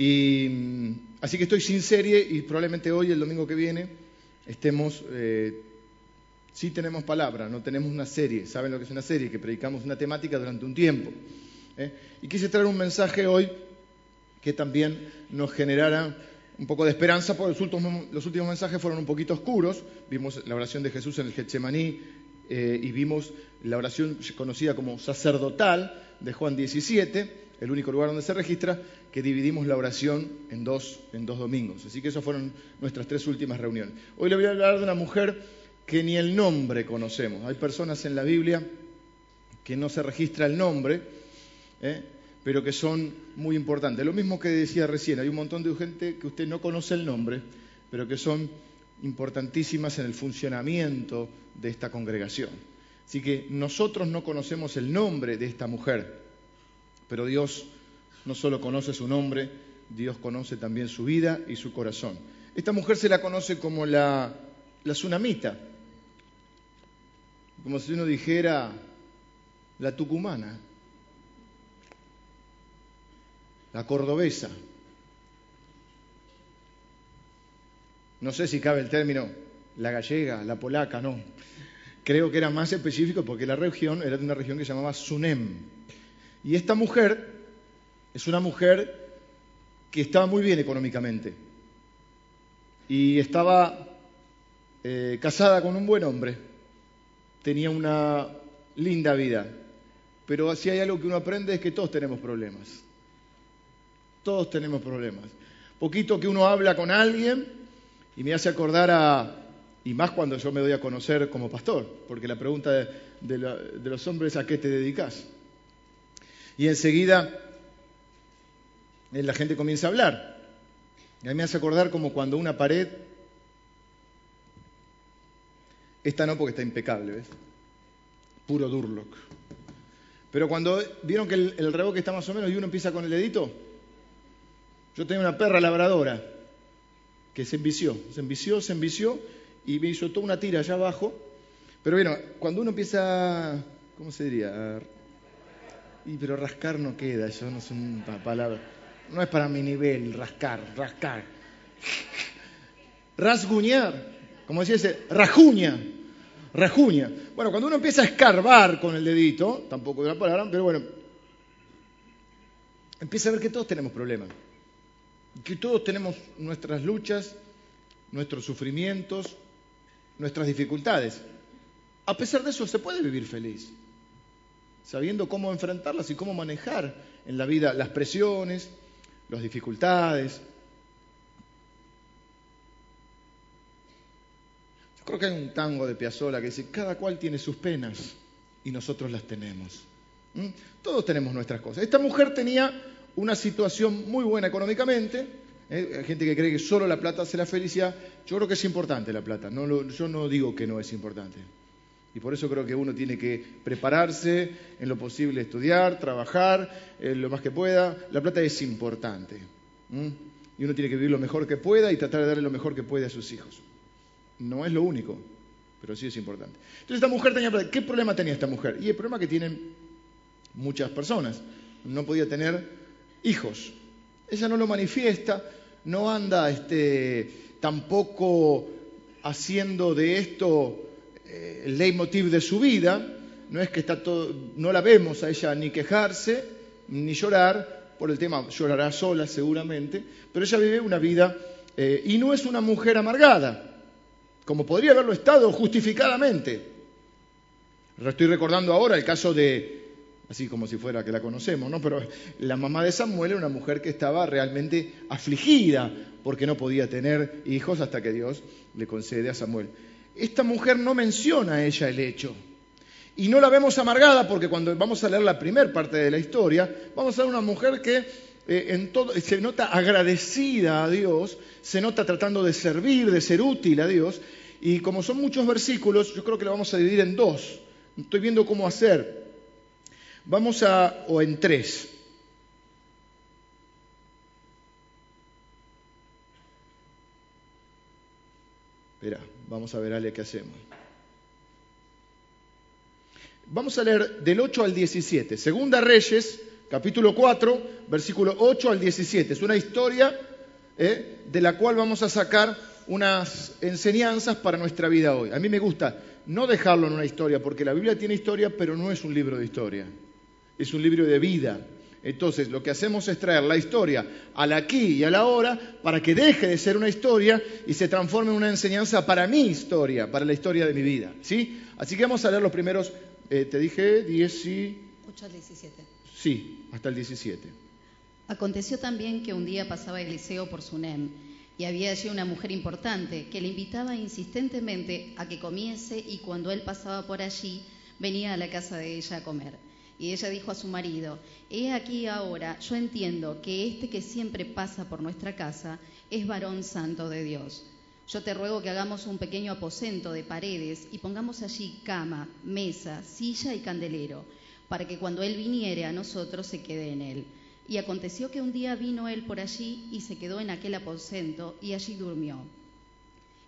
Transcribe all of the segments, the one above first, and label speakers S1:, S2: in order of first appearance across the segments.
S1: Y, mm, así que estoy sin serie y probablemente hoy, el domingo que viene, estemos... Eh, sí tenemos palabra, no tenemos una serie. ¿Saben lo que es una serie? Que predicamos una temática durante un tiempo. ¿eh? Y quise traer un mensaje hoy que también nos generara un poco de esperanza, porque los últimos, mensajes fueron un poquito oscuros. Vimos la oración de Jesús en el Getsemaní eh, y vimos la oración conocida como sacerdotal de Juan 17, el único lugar donde se registra, que dividimos la oración en dos, en dos domingos. Así que esas fueron nuestras tres últimas reuniones. Hoy le voy a hablar de una mujer que ni el nombre conocemos. Hay personas en la Biblia que no se registra el nombre, ¿eh? pero que son muy importantes. Lo mismo que decía recién, hay un montón de gente que usted no conoce el nombre, pero que son importantísimas en el funcionamiento de esta congregación. Así que nosotros no conocemos el nombre de esta mujer, pero Dios no solo conoce su nombre, Dios conoce también su vida y su corazón. Esta mujer se la conoce como la, la tsunamita, como si uno dijera la tucumana, la cordobesa. No sé si cabe el término la gallega, la polaca, no. Creo que era más específico porque la región era de una región que se llamaba Sunem. Y esta mujer es una mujer que estaba muy bien económicamente y estaba eh, casada con un buen hombre, tenía una linda vida. Pero si hay algo que uno aprende es que todos tenemos problemas. Todos tenemos problemas. Poquito que uno habla con alguien y me hace acordar a, y más cuando yo me doy a conocer como pastor, porque la pregunta de, los hombres es a qué te dedicas. Y enseguida eh, la gente comienza a hablar. Y a mí me hace acordar como cuando una pared, esta no porque está impecable, ¿ves? Puro Durlock. Pero cuando vieron que el, reboque está más o menos y uno empieza con el dedito, yo tenía una perra labradora que se envició, se envició, se envició y me hizo toda una tira allá abajo. Pero bueno, cuando uno empieza, ¿cómo se diría? Y pero rascar no queda, eso no es una palabra. No es para mi nivel, rascar, rascar. Rasguñar, como decía ese, rajuña, rajuña. Bueno, cuando uno empieza a escarbar con el dedito, tampoco es una palabra, pero bueno, empieza a ver que todos tenemos problemas que todos tenemos nuestras luchas, nuestros sufrimientos, nuestras dificultades. A pesar de eso, se puede vivir feliz, sabiendo cómo enfrentarlas y cómo manejar en la vida las presiones, las dificultades. Yo creo que hay un tango de Piazzolla que dice, cada cual tiene sus penas y nosotros las tenemos. ¿Mm? Todos tenemos nuestras cosas. Esta mujer tenía una situación muy buena económicamente. ¿eh? Hay gente que cree que solo la plata hace la felicidad. Yo creo que es importante la plata. yo no digo que no es importante. Y por eso creo que uno tiene que prepararse en lo posible, estudiar, trabajar eh, lo más que pueda. La plata es importante. Y uno tiene que vivir lo mejor que pueda y tratar de darle lo mejor que puede a sus hijos. No es lo único, pero sí es importante. Entonces esta mujer tenía... ¿Qué problema tenía esta mujer? Y el problema que tienen muchas personas. No podía tener hijos. Ella no lo manifiesta, no anda este, tampoco haciendo de esto eh, el leitmotiv de su vida, no es que está todo, no la vemos a ella ni quejarse ni llorar, por el tema llorará sola seguramente, pero ella vive una vida eh, y no es una mujer amargada, como podría haberlo estado justificadamente. Estoy recordando ahora el caso de así como si fuera que la conocemos, ¿no? Pero la mamá de Samuel era una mujer que estaba realmente afligida porque no podía tener hijos hasta que Dios le concede a Samuel. Esta mujer no menciona a ella el hecho. Y no la vemos amargada porque cuando vamos a leer la primera parte de la historia, vamos a ver una mujer que eh, se nota agradecida a Dios, se nota tratando de servir, de ser útil a Dios. Y como son muchos versículos, yo creo que lo vamos a dividir en dos. Estoy viendo cómo hacer. Vamos a, o en tres. Espera, vamos a ver, Ale, qué hacemos. Vamos a leer del 8 al 17. Segunda Reyes, capítulo 4, versículo 8 al 17. Es una historia ¿eh? de la cual vamos a sacar unas enseñanzas para nuestra vida hoy. A mí me gusta no dejarlo en una historia, porque la Biblia tiene historia, pero no es un libro de historia, es un libro de vida. Entonces, lo que hacemos es traer la historia al aquí y a la ahora para que deje de ser una historia y se transforme en una enseñanza para mi historia, para la historia de mi vida. ¿sí? Así que vamos a leer los primeros, eh, te dije, 10 y...
S2: 8 al 17.
S1: Sí, hasta el 17.
S2: Aconteció también que un día pasaba Eliseo por Sunem y había allí una mujer importante que le invitaba insistentemente a que comiese y cuando él pasaba por allí venía a la casa de ella a comer. Y ella dijo a su marido, He aquí ahora, yo entiendo que este que siempre pasa por nuestra casa es varón santo de Dios. Yo te ruego que hagamos un pequeño aposento de paredes y pongamos allí cama, mesa, silla y candelero, para que cuando él viniere a nosotros se quede en él. Y aconteció que un día vino él por allí y se quedó en aquel aposento y allí durmió.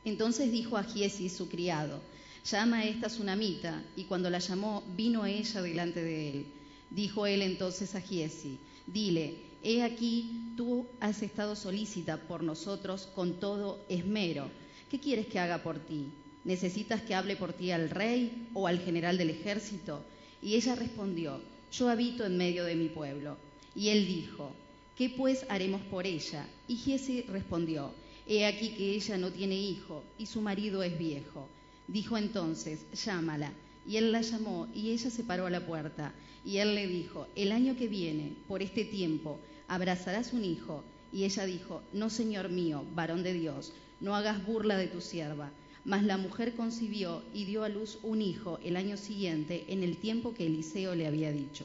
S2: Entonces dijo a Giesi su criado, llama a esta tsunamita, y cuando la llamó, vino ella delante de él. Dijo él entonces a Giesi, dile, he aquí, tú has estado solícita por nosotros con todo esmero. ¿Qué quieres que haga por ti? ¿Necesitas que hable por ti al rey o al general del ejército? Y ella respondió, yo habito en medio de mi pueblo y él dijo, ¿qué pues haremos por ella? Y Giesi respondió, He aquí que ella no tiene hijo y su marido es viejo. Dijo entonces, llámala. Y él la llamó y ella se paró a la puerta. Y él le dijo, el año que viene, por este tiempo, abrazarás un hijo. Y ella dijo, no, señor mío, varón de Dios, no hagas burla de tu sierva. Mas la mujer concibió y dio a luz un hijo el año siguiente, en el tiempo que Eliseo le había dicho.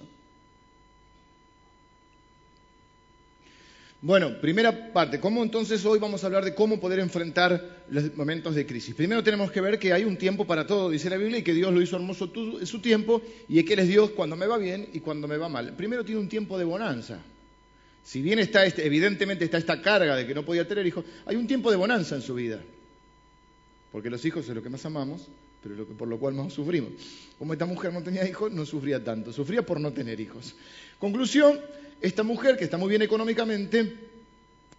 S1: Bueno, primera parte, ¿cómo entonces hoy vamos a hablar de cómo poder enfrentar los momentos de crisis? Primero tenemos que ver que hay un tiempo para todo, dice la Biblia, y que Dios lo hizo hermoso en su tiempo, y que Él es Dios cuando me va bien y cuando me va mal. Primero tiene un tiempo de bonanza. Si bien está este, evidentemente está esta carga de que no podía tener hijos, hay un tiempo de bonanza en su vida. Porque los hijos es lo que más amamos, pero por lo cual más sufrimos. Como esta mujer no tenía hijos, no sufría tanto, sufría por no tener hijos. Conclusión, esta mujer, que está muy bien económicamente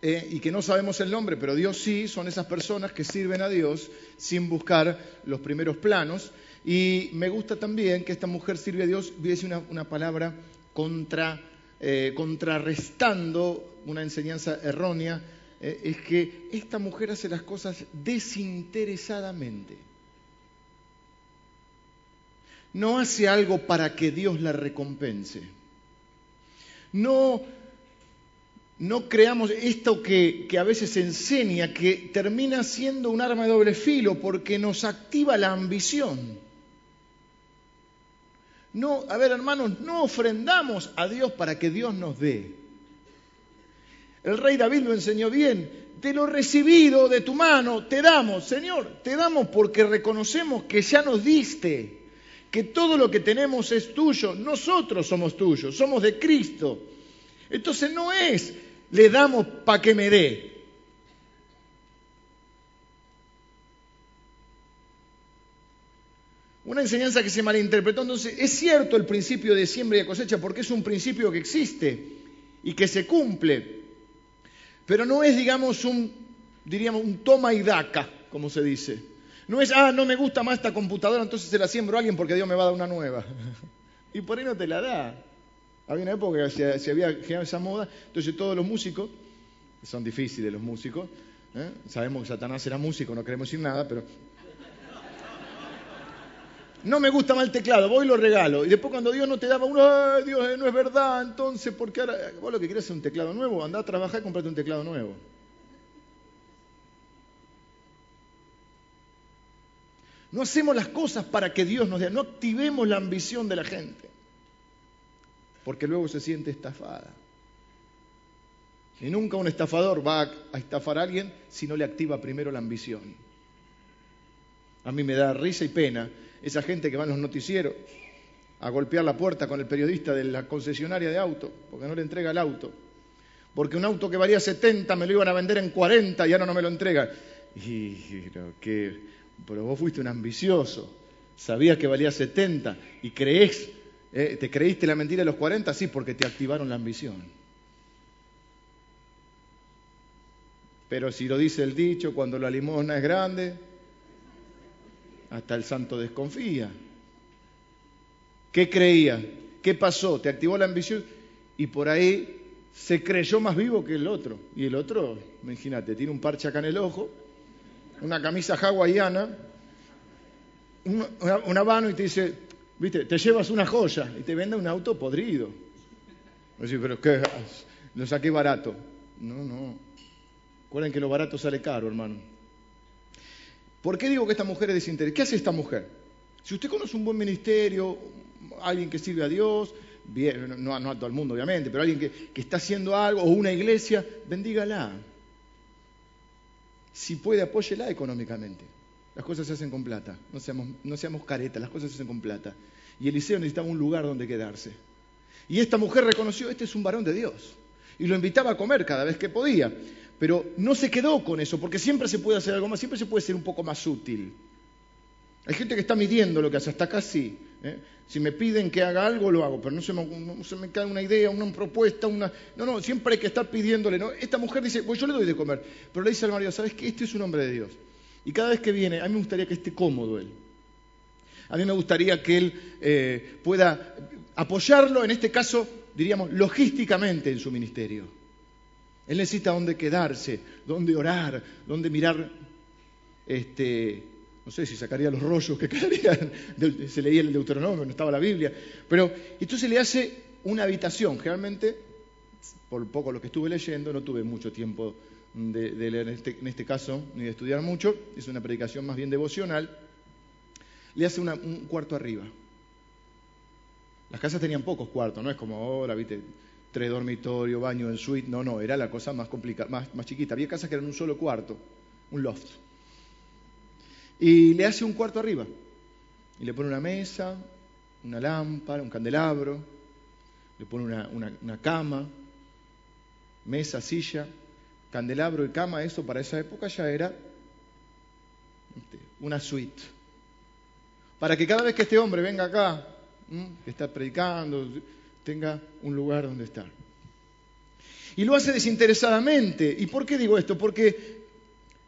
S1: eh, y que no sabemos el nombre, pero Dios sí, son esas personas que sirven a Dios sin buscar los primeros planos. Y me gusta también que esta mujer sirve a Dios, voy una, palabra contra, eh, contrarrestando una enseñanza errónea, eh, es que esta mujer hace las cosas desinteresadamente. No hace algo para que Dios la recompense no, no creamos esto que, a veces se enseña, que termina siendo un arma de doble filo porque nos activa la ambición. No, a ver hermanos, no ofrendamos a Dios para que Dios nos dé. El rey David lo enseñó bien, de lo recibido de tu mano te damos, Señor, te damos porque reconocemos que ya nos diste que todo lo que tenemos es tuyo, nosotros somos tuyos, somos de Cristo. Entonces no es, le damos para que me dé. Una enseñanza que se malinterpretó, entonces es cierto el principio de siembra y de cosecha porque es un principio que existe y que se cumple, pero no es, digamos, un, diríamos, un toma y daca, como se dice. No es, ah, no me gusta más esta computadora, entonces se la siembro a alguien porque Dios me va a dar una nueva. y por ahí no te la da. Había una época que se, había generado esa moda, entonces todos los músicos, son difíciles los músicos, ¿eh? sabemos que Satanás era músico, no queremos decir nada, pero no me gusta más el teclado, voy y lo regalo. Y después cuando Dios no te daba uno, ay Dios, eh, no es verdad, entonces, ¿por qué ahora? Vos lo que querés es un teclado nuevo, anda a trabajar y comprate un teclado nuevo. No hacemos las cosas para que Dios nos dé, no activemos la ambición de la gente, porque luego se siente estafada. Y nunca un estafador va a estafar a alguien si no le activa primero la ambición. A mí me da risa y pena esa gente que va en los noticieros a golpear la puerta con el periodista de la concesionaria de auto, porque no le entrega el auto. Porque un auto que valía 70 me lo iban a vender en 40 y ahora no me lo entrega. Y que pero vos fuiste un ambicioso, sabías que valía 70 y creés ¿Eh? ¿Te creíste la mentira de los 40? Sí, porque te activaron la ambición. Pero si lo dice el dicho, cuando la limosna es grande, hasta el santo desconfía. ¿Qué creía? ¿Qué pasó? Te activó la ambición y por ahí se creyó más vivo que el otro. Y el otro, imagínate, tiene un parche acá en el ojo, una camisa hawaiana, una, mano y te dice, viste, te llevas una joya y te vende un auto podrido. Decir, pero ¿qué? Lo saqué barato. No, no. Recuerden que lo barato sale caro, hermano. ¿Por qué digo que esta mujer es desinteresada? ¿Qué hace esta mujer? Si usted conoce un buen ministerio, alguien que sirve a Dios, bien, no, a todo el mundo obviamente, pero alguien que, está haciendo algo, o una iglesia, bendígala. Si puede, apóyela económicamente. Las cosas se hacen con plata, no seamos, no caretas, las cosas se hacen con plata. Y Eliseo necesitaba un lugar donde quedarse. Y esta mujer reconoció, este es un varón de Dios. Y lo invitaba a comer cada vez que podía. Pero no se quedó con eso, porque siempre se puede hacer algo más, siempre se puede ser un poco más útil. Hay gente que está midiendo lo que hace, hasta acá sí. ¿Eh? Si me piden que haga algo, lo hago, pero no se, me, cae una idea, una propuesta, una... No, no, siempre hay que estar pidiéndole. ¿no? Esta mujer dice, pues yo le doy de comer, pero le dice al marido, ¿sabes qué? Este es un hombre de Dios. Y cada vez que viene, a mí me gustaría que esté cómodo él. A mí me gustaría que él eh, pueda apoyarlo, en este caso, diríamos, logísticamente en su ministerio. Él necesita dónde quedarse, dónde orar, dónde mirar, este, no sé si sacaría los rollos que quedarían, se leía el Deuteronomio, no estaba la Biblia, pero entonces le hace una habitación, generalmente, por poco lo que estuve leyendo, no tuve mucho tiempo de, leer este, en este, caso, ni de estudiar mucho, es una predicación más bien devocional, le hace un cuarto arriba. Las casas tenían pocos cuartos, no es como ahora, viste, tres dormitorios, baño en suite, no, no, era la cosa más complicada, más, más chiquita. Había casas que eran un solo cuarto, un loft. Y le hace un cuarto arriba. Y le pone una mesa, una lámpara, un candelabro, le pone una, cama, mesa, silla, candelabro y cama. Eso para esa época ya era este, una suite. Para que cada vez que este hombre venga acá, que está predicando, tenga un lugar donde estar. Y lo hace desinteresadamente. ¿Y por qué digo esto? Porque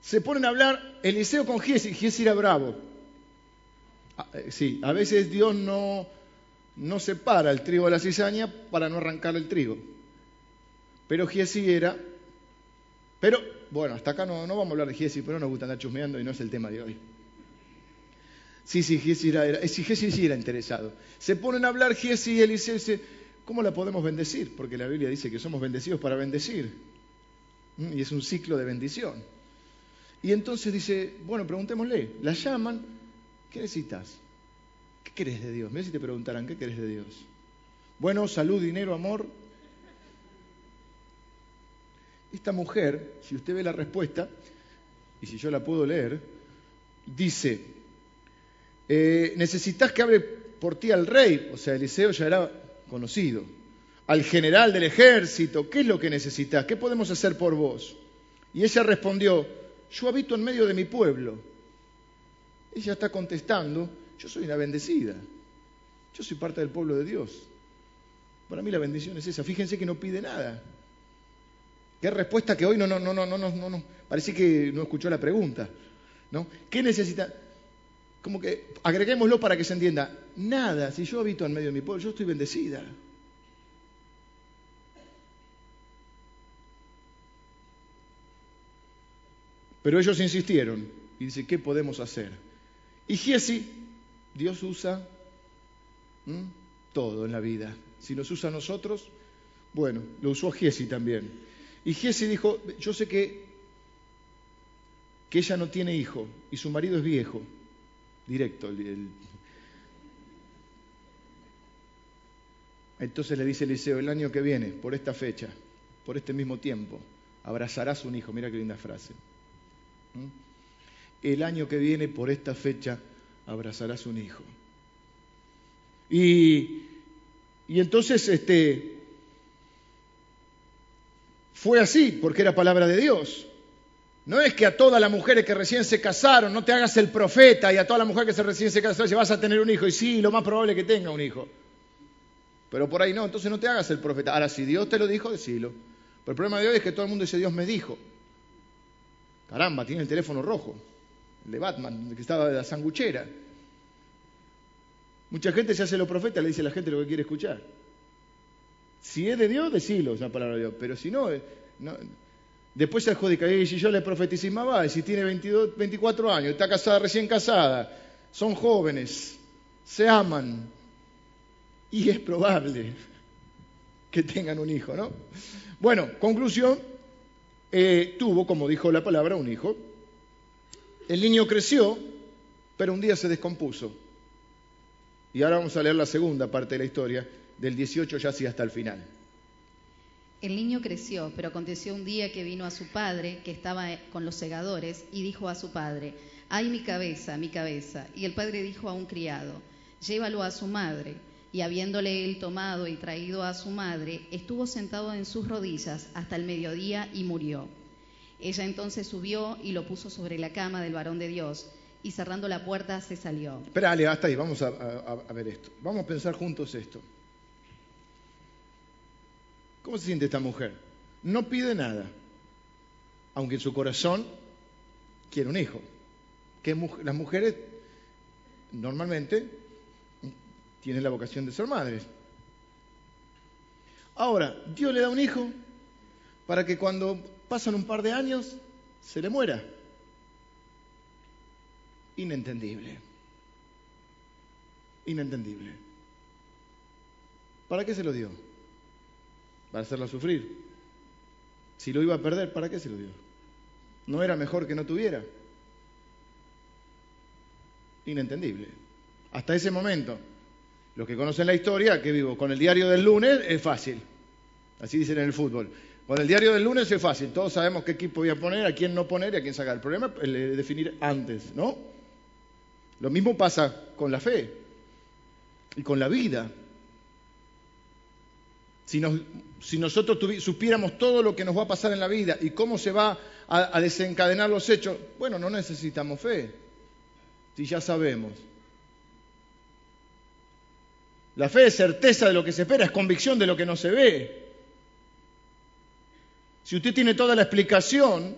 S1: se ponen a hablar Eliseo con Giesi, Giesi era bravo. Ah, eh, sí, a veces Dios no, no separa el trigo de la cizaña para no arrancar el trigo. Pero Giesi era... Pero, bueno, hasta acá no, no vamos a hablar de Giesi, pero nos gusta andar chusmeando y no es el tema de hoy. Sí, sí, Giesi era, era, sí, sí era interesado. Se ponen a hablar Giesi y Eliseo dice, ¿Cómo la podemos bendecir? Porque la Biblia dice que somos bendecidos para bendecir. ¿Mm? Y es un ciclo de bendición. Y entonces dice, bueno, preguntémosle, la llaman, ¿qué necesitas? ¿Qué querés de Dios? Mira si te preguntaran, ¿qué querés de Dios? Bueno, salud, dinero, amor. Esta mujer, si usted ve la respuesta, y si yo la puedo leer, dice, eh, necesitas que hable por ti al rey, o sea, Eliseo ya era conocido, al general del ejército, ¿qué es lo que necesitas? ¿Qué podemos hacer por vos? Y ella respondió, yo habito en medio de mi pueblo. Ella está contestando, yo soy una bendecida, yo soy parte del pueblo de Dios. Para mí la bendición es esa, fíjense que no pide nada. Qué respuesta que hoy no, no, no, no, no, no, no, parece que no escuchó la pregunta. ¿no? ¿Qué necesita? como que agreguémoslo para que se entienda, nada, si yo habito en medio de mi pueblo, yo estoy bendecida. Pero ellos insistieron y dice, ¿qué podemos hacer? Y Giesi, Dios usa todo en la vida. Si nos usa a nosotros, bueno, lo usó Giesi también. Y Giesi dijo, yo sé que, que ella no tiene hijo y su marido es viejo directo. Entonces le dice Eliseo, el año que viene, por esta fecha, por este mismo tiempo, abrazarás un hijo. Mira qué linda frase. ¿Mm? El año que viene, por esta fecha, abrazarás un hijo. Y, entonces este, fue así, porque era palabra de Dios. No es que a todas las mujeres que recién se casaron no te hagas el profeta y a todas las mujeres que recién se casaron vas a tener un hijo. Y sí, lo más probable es que tenga un hijo. Pero por ahí no, entonces no te hagas el profeta. Ahora, si Dios te lo dijo, decilo. Pero el problema de hoy es que todo el mundo dice Dios me dijo. Caramba, tiene el teléfono rojo, el de Batman, el que estaba de la sanguchera. Mucha gente se hace lo profeta, le dice a la gente lo que quiere escuchar. Si es de Dios, decilo, es la palabra de Dios. Pero si no, eh, después se adjudica. Y si yo le profeticimaba, y si tiene 22, 24 años, está casada, recién casada, son jóvenes, se aman, y es probable que tengan un hijo, ¿no? Bueno, conclusión, eh, tuvo, como dijo la palabra, un hijo. El niño creció, pero un día se descompuso. Y ahora vamos a leer la segunda parte de la historia, del 18 ya así hasta el final.
S2: El niño creció, pero aconteció un día que vino a su padre, que estaba con los segadores, y dijo a su padre, ay mi cabeza, mi cabeza. Y el padre dijo a un criado, llévalo a su madre. Y habiéndole él tomado y traído a su madre, estuvo sentado en sus rodillas hasta el mediodía y murió. Ella entonces subió y lo puso sobre la cama del varón de Dios, y cerrando la puerta se salió.
S1: Espera, Ale, hasta ahí, vamos a, ver esto. Vamos a pensar juntos esto. ¿Cómo se siente esta mujer? No pide nada, aunque en su corazón quiere un hijo. Que las mujeres normalmente tienen la vocación de ser madres. Ahora, Dios le da un hijo para que cuando pasan un par de años se le muera. Inentendible. Inentendible. ¿Para qué se lo dio? Para hacerla sufrir. Si lo iba a perder, ¿para qué se lo dio? ¿No era mejor que no tuviera? Inentendible. Hasta ese momento, los que conocen la historia, que vivo con el diario del lunes, es fácil. Así dicen en el fútbol. Con el diario del lunes es fácil. Todos sabemos qué equipo voy a poner, a quién no poner y a quién sacar. El problema es definir antes, ¿no? Lo mismo pasa con la fe y con la vida. Si, nosotros supiéramos todo lo que nos va a pasar en la vida y cómo se va a desencadenar los hechos, bueno, no necesitamos fe, si ya sabemos. La fe es certeza de lo que se espera, es convicción de lo que no se ve. Si usted tiene toda la explicación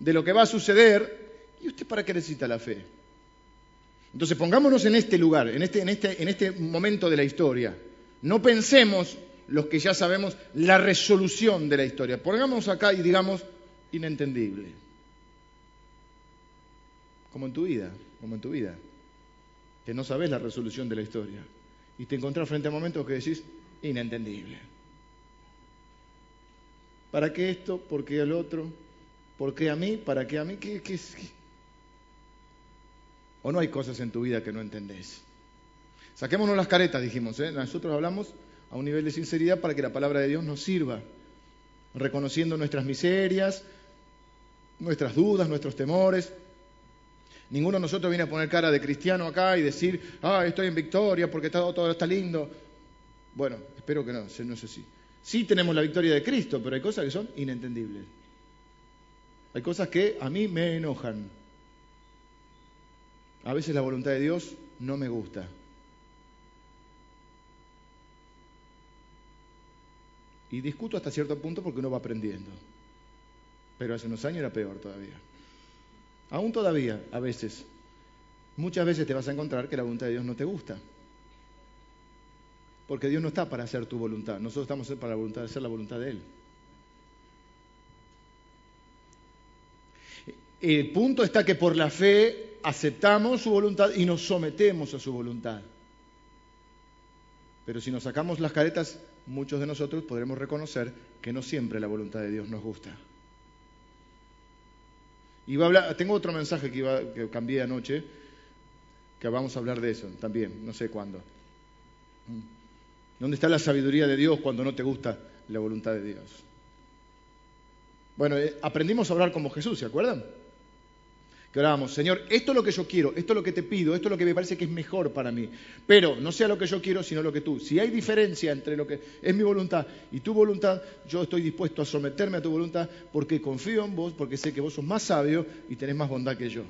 S1: de lo que va a suceder, ¿y usted para qué necesita la fe? Entonces pongámonos en este lugar, en este, en este, en este momento de la historia. No pensemos los que ya sabemos la resolución de la historia. Pongámonos acá y digamos inentendible. Como en tu vida, como en tu vida, que no sabes la resolución de la historia y te encontrás frente a momentos que decís, inentendible. ¿Para qué esto? ¿Por qué el otro? ¿Por qué a mí? ¿Para qué a mí? ¿Qué, qué, ¿O no hay cosas en tu vida que no entendés? Saquémonos las caretas, dijimos. ¿eh? Nosotros hablamos a un nivel de sinceridad para que la palabra de Dios nos sirva, reconociendo nuestras miserias, nuestras dudas, nuestros temores, Ninguno de nosotros viene a poner cara de cristiano acá y decir, ah, estoy en victoria porque todo, todo está lindo. Bueno, espero que no, no es así. Sí tenemos la victoria de Cristo, pero hay cosas que son inentendibles. Hay cosas que a mí me enojan. A veces la voluntad de Dios no me gusta. Y discuto hasta cierto punto porque uno va aprendiendo. Pero hace unos años era peor todavía. Aún todavía, a veces, muchas veces te vas a encontrar que la voluntad de Dios no te gusta. Porque Dios no está para hacer tu voluntad, nosotros estamos para la voluntad de hacer la voluntad de Él. El punto está que por la fe aceptamos su voluntad y nos sometemos a su voluntad. Pero si nos sacamos las caretas, muchos de nosotros podremos reconocer que no siempre la voluntad de Dios nos gusta. Y a hablar, tengo otro mensaje que, iba, que cambié anoche, que vamos a hablar de eso también, no sé cuándo. ¿Dónde está la sabiduría de Dios cuando no te gusta la voluntad de Dios? Bueno, eh, aprendimos a hablar como Jesús, ¿se acuerdan? Que orábamos, Señor, esto es lo que yo quiero, esto es lo que te pido, esto es lo que me parece que es mejor para mí, pero no sea lo que yo quiero, sino lo que tú. Si hay diferencia entre lo que es mi voluntad y tu voluntad, yo estoy dispuesto a someterme a tu voluntad porque confío en vos, porque sé que vos sos más sabio y tenés más bondad que yo.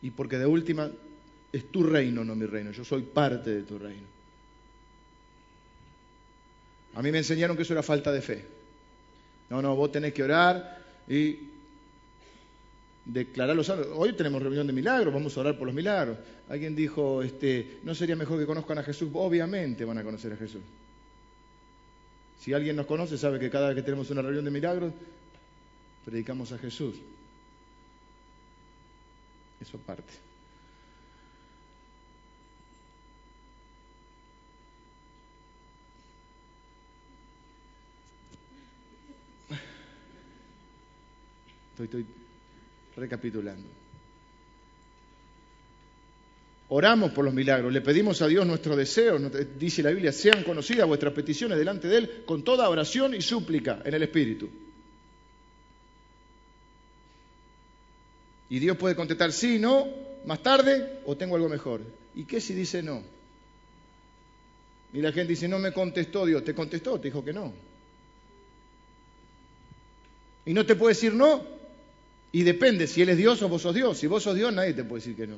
S1: Y porque de última es tu reino, no mi reino, yo soy parte de tu reino. A mí me enseñaron que eso era falta de fe. No, no, vos tenés que orar y declarar los Hoy tenemos reunión de milagros, vamos a orar por los milagros. Alguien dijo, este, ¿no sería mejor que conozcan a Jesús? Obviamente van a conocer a Jesús. Si alguien nos conoce, sabe que cada vez que tenemos una reunión de milagros, predicamos a Jesús. Eso aparte. Estoy, recapitulando. Oramos por los milagros, le pedimos a Dios nuestros deseos, dice la Biblia, sean conocidas vuestras peticiones delante de Él con toda oración y súplica en el Espíritu. Y Dios puede contestar sí, no, más tarde o tengo algo mejor. ¿Y qué si dice no? Y la gente dice, no me contestó Dios. ¿Te contestó? Te dijo que no. Y no te puede decir no. Y depende si Él es Dios o vos sos Dios. Si vos sos Dios, nadie te puede decir que no.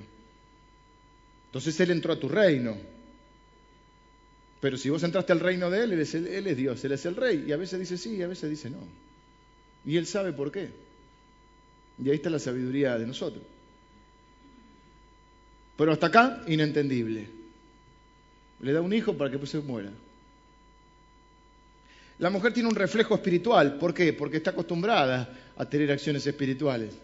S1: Entonces Él entró a tu reino. Pero si vos entraste al reino de Él, Él es, él es Dios, Él es el Rey. Y a veces dice sí y a veces dice no. Y Él sabe por qué. Y ahí está la sabiduría de nosotros. Pero hasta acá, inentendible. Le da un hijo para que pues se muera. La mujer tiene un reflejo espiritual. ¿Por qué? Porque está acostumbrada a tener acciones espirituales.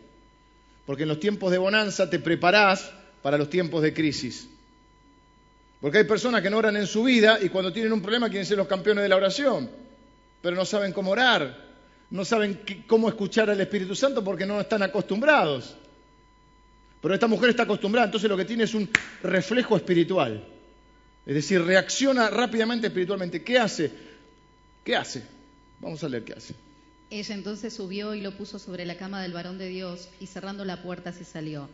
S1: Porque en los tiempos de bonanza te preparás para los tiempos de crisis. Porque hay personas que no oran en su vida y cuando tienen un problema quieren ser los campeones de la oración, pero no saben cómo orar no saben cómo escuchar al Espíritu Santo porque no están acostumbrados. Pero esta mujer está acostumbrada, entonces lo que tiene es un reflejo espiritual. Es decir, reacciona rápidamente espiritualmente. ¿Qué hace? ¿Qué hace? Vamos a leer qué hace.
S2: Ella entonces subió y lo puso sobre la cama del varón de Dios y cerrando la puerta se salió.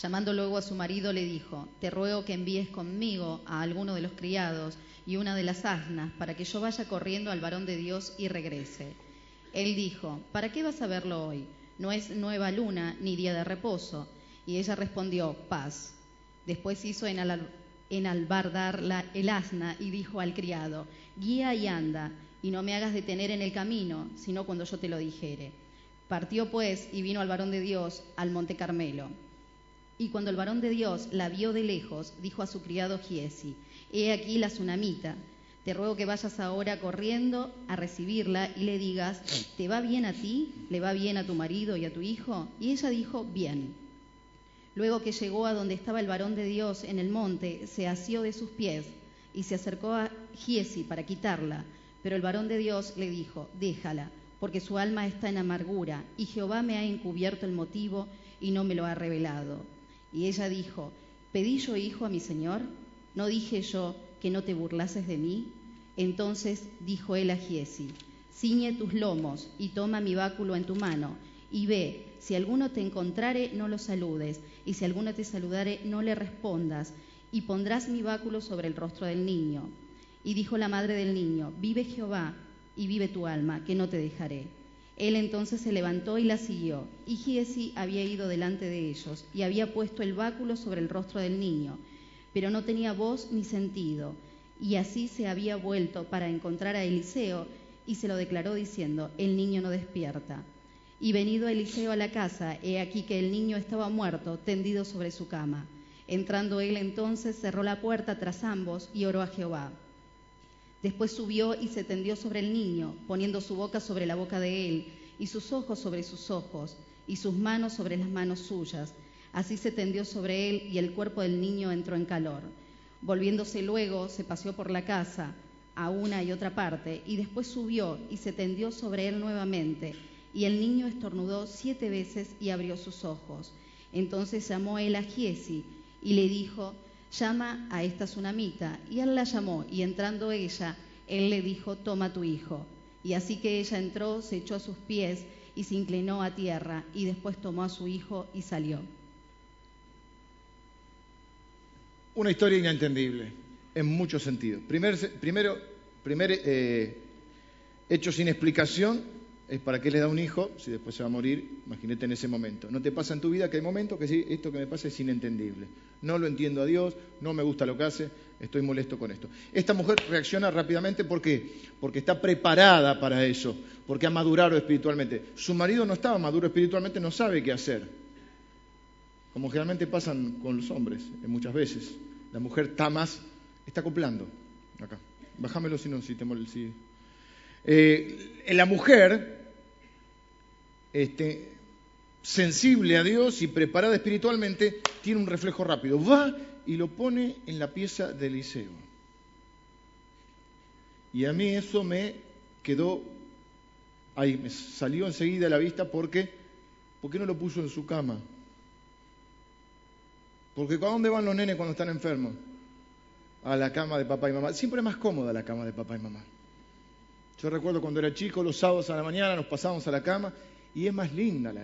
S2: Llamando luego a su marido le dijo, te ruego que envíes conmigo a alguno de los criados y una de las asnas para que yo vaya corriendo al varón de Dios y regrese. Él dijo, ¿para qué vas a verlo hoy? No es nueva luna ni día de reposo. Y ella respondió, paz. Después hizo enalbardar la, el asna y dijo al criado, guía y anda, y no me hagas detener en el camino, sino cuando yo te lo dijere. Partió pues y vino al varón de Dios al monte Carmelo. Y cuando el varón de Dios la vio de lejos, dijo a su criado Giesi, he aquí la tsunamita, te ruego que vayas ahora corriendo a recibirla y le digas, ¿te va bien a ti? ¿Le va bien a tu marido y a tu hijo? Y ella dijo, bien. Luego que llegó a donde estaba el varón de Dios en el monte, se asió de sus pies y se acercó a Giesi para quitarla. Pero el varón de Dios le dijo, déjala, porque su alma está en amargura, y Jehová me ha encubierto el motivo y no me lo ha revelado. Y ella dijo, ¿pedí yo hijo a mi señor? ¿No dije yo, que no te burlases de mí? Entonces dijo él a Giesi, ciñe tus lomos y toma mi báculo en tu mano, y ve, si alguno te encontrare, no lo saludes, y si alguno te saludare, no le respondas, y pondrás mi báculo sobre el rostro del niño. Y dijo la madre del niño, vive Jehová, y vive tu alma, que no te dejaré. Él entonces se levantó y la siguió, y Giesi había ido delante de ellos, y había puesto el báculo sobre el rostro del niño pero no tenía voz ni sentido. Y así se había vuelto para encontrar a Eliseo y se lo declaró diciendo, el niño no despierta. Y venido Eliseo a la casa, he aquí que el niño estaba muerto, tendido sobre su cama. Entrando él entonces cerró la puerta tras ambos y oró a Jehová. Después subió y se tendió sobre el niño, poniendo su boca sobre la boca de él, y sus ojos sobre sus ojos, y sus manos sobre las manos suyas Así se tendió sobre él y el cuerpo del niño entró en calor. Volviéndose luego, se paseó por la casa a una y otra parte, y después subió y se tendió sobre él nuevamente, y el niño estornudó siete veces y abrió sus ojos. Entonces llamó él a Giesi y le dijo, llama a esta tsunamita. Y él la llamó, y entrando ella, él le dijo, toma tu hijo. Y así que ella entró, se echó a sus pies y se inclinó a tierra, y después tomó a su hijo y salió.
S1: Una historia inentendible, en muchos sentidos. primero, primer eh, hecho sin explicación es para qué le da un hijo si después se va a morir, imagínate en ese momento. No te pasa en tu vida que hay momentos que sí, esto que me pasa es inentendible. No lo entiendo a Dios, no me gusta lo que hace, estoy molesto con esto. Esta mujer reacciona rápidamente. Porque está preparada para eso, porque ha madurado espiritualmente. Su marido no estaba maduro espiritualmente, no sabe qué hacer. Como generalmente pasan con los hombres, muchas veces. La mujer está más, está acoplando. Acá. Bájamelo si no, si te molesta. Eh, la mujer, este, sensible a Dios y preparada espiritualmente, tiene un reflejo rápido. Va y lo pone en la pieza de Eliseo. Y a mí eso me quedó ahí, me salió enseguida a la vista porque, ¿por qué no lo puso en su cama? Porque ¿a dónde van los nenes cuando están enfermos? A la cama de papá y mamá. Siempre es más cómoda la cama de papá y mamá. Yo recuerdo cuando era chico, los sábados a la mañana nos pasábamos a la cama y es más linda la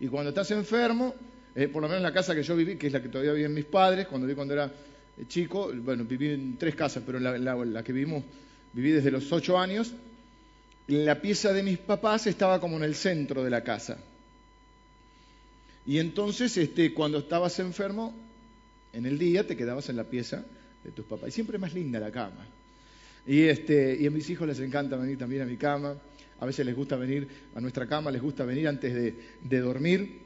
S1: Y cuando estás enfermo, eh, por lo menos en la casa que yo viví, que es la que todavía viven mis padres, cuando vi cuando era eh, chico, bueno, viví en tres casas, pero la, la que vivimos, viví desde los ocho años, la pieza de mis papás estaba como en el centro de la casa. Y entonces, este, cuando estabas enfermo, en el día te quedabas en la pieza de tus papás. Y siempre es más linda la cama. Y, este, y a mis hijos les encanta venir también a mi cama. A veces les gusta venir a nuestra cama, les gusta venir antes de, dormir.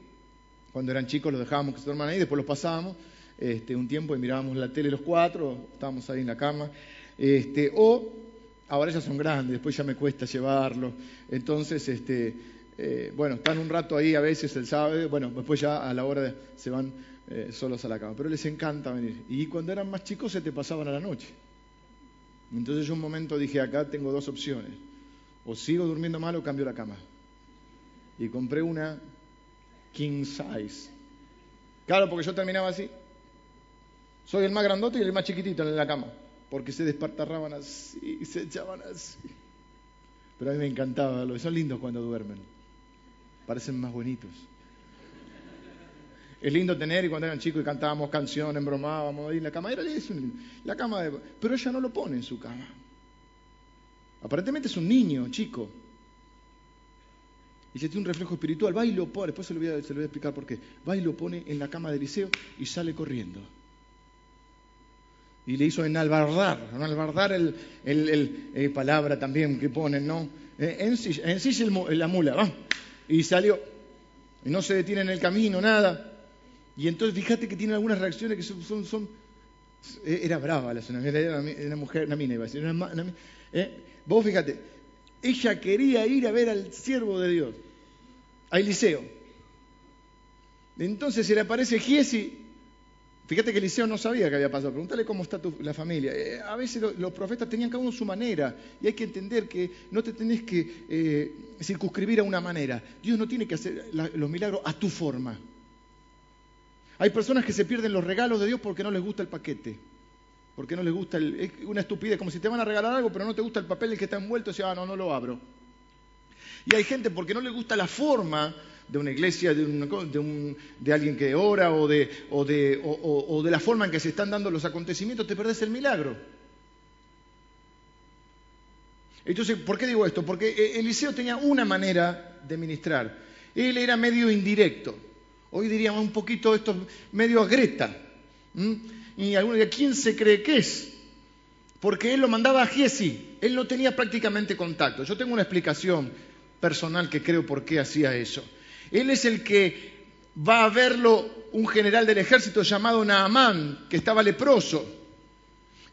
S1: Cuando eran chicos los dejábamos que se duerman ahí, después los pasábamos este, un tiempo y mirábamos la tele los cuatro, estábamos ahí en la cama. Este, o ahora ya son grandes, después ya me cuesta llevarlos. Entonces, este, eh, bueno, están un rato ahí a veces el sábado, bueno, después ya a la hora se van eh, solos a la cama. Pero les encanta venir. Y cuando eran más chicos se te pasaban a la noche. Entonces yo un momento dije, acá tengo dos opciones. O sigo durmiendo mal o cambio la cama. Y compré una king size. Claro, porque yo terminaba así. Soy el más grandote y el más chiquitito en la cama. Porque se despartarraban así y se echaban así. Pero a mí me encantaba Son lindos cuando duermen. Parecen más bonitos. Es lindo tener y cuando eran chicos y cantábamos canciones, bromábamos ahí en la cama. Era la cama de... Pero ella no lo pone en su cama. Aparentemente es un niño, chico. Y se tiene un reflejo espiritual. Va y lo pone, después se lo, voy a, explicar por qué. Va y lo pone en la cama de Eliseo y sale corriendo. Y le hizo enalbardar, enalbardar el, el, eh, palabra también que ponen, ¿no? Eh, en la mula, va. Y salió. Y no se detiene en el camino, nada. Y entonces fíjate que tiene algunas reacciones que son... son, eh, era brava la señora, era una mujer, una mina iba a decir. ¿eh? Vos fíjate, ella quería ir a ver al siervo de Dios, a Eliseo. Entonces se le aparece Giesi. Fíjate que Eliseo no sabía que había pasado. Pregúntale cómo está la familia. Eh, a veces los profetas tenían cada uno su manera. Y hay que entender que no te tenés que circunscribir a una manera. Dios no tiene que hacer los milagros a tu forma. Hay personas que se pierden los regalos de Dios porque no les gusta el paquete. Porque no les gusta el, es una estupidez, como si te van a regalar algo, pero no te gusta el papel en el que está envuelto, y ah, no, no lo abro. Y hay gente porque no le gusta la forma de una iglesia, de, un, de, alguien que ora o de, o, de, o de la forma en que se están dando los acontecimientos, te perdés el milagro. Entonces, ¿por qué digo esto? Porque eh, Eliseo tenía una manera de ministrar. Él era medio indirecto. Hoy diríamos un poquito esto medio agreta. Y alguno diría, ¿quién se cree que es? Porque él lo mandaba a Giesi, él no tenía prácticamente contacto. Yo tengo una explicación personal que creo por qué hacía eso. Él es el que va a verlo un general del ejército llamado Naamán, que estaba leproso,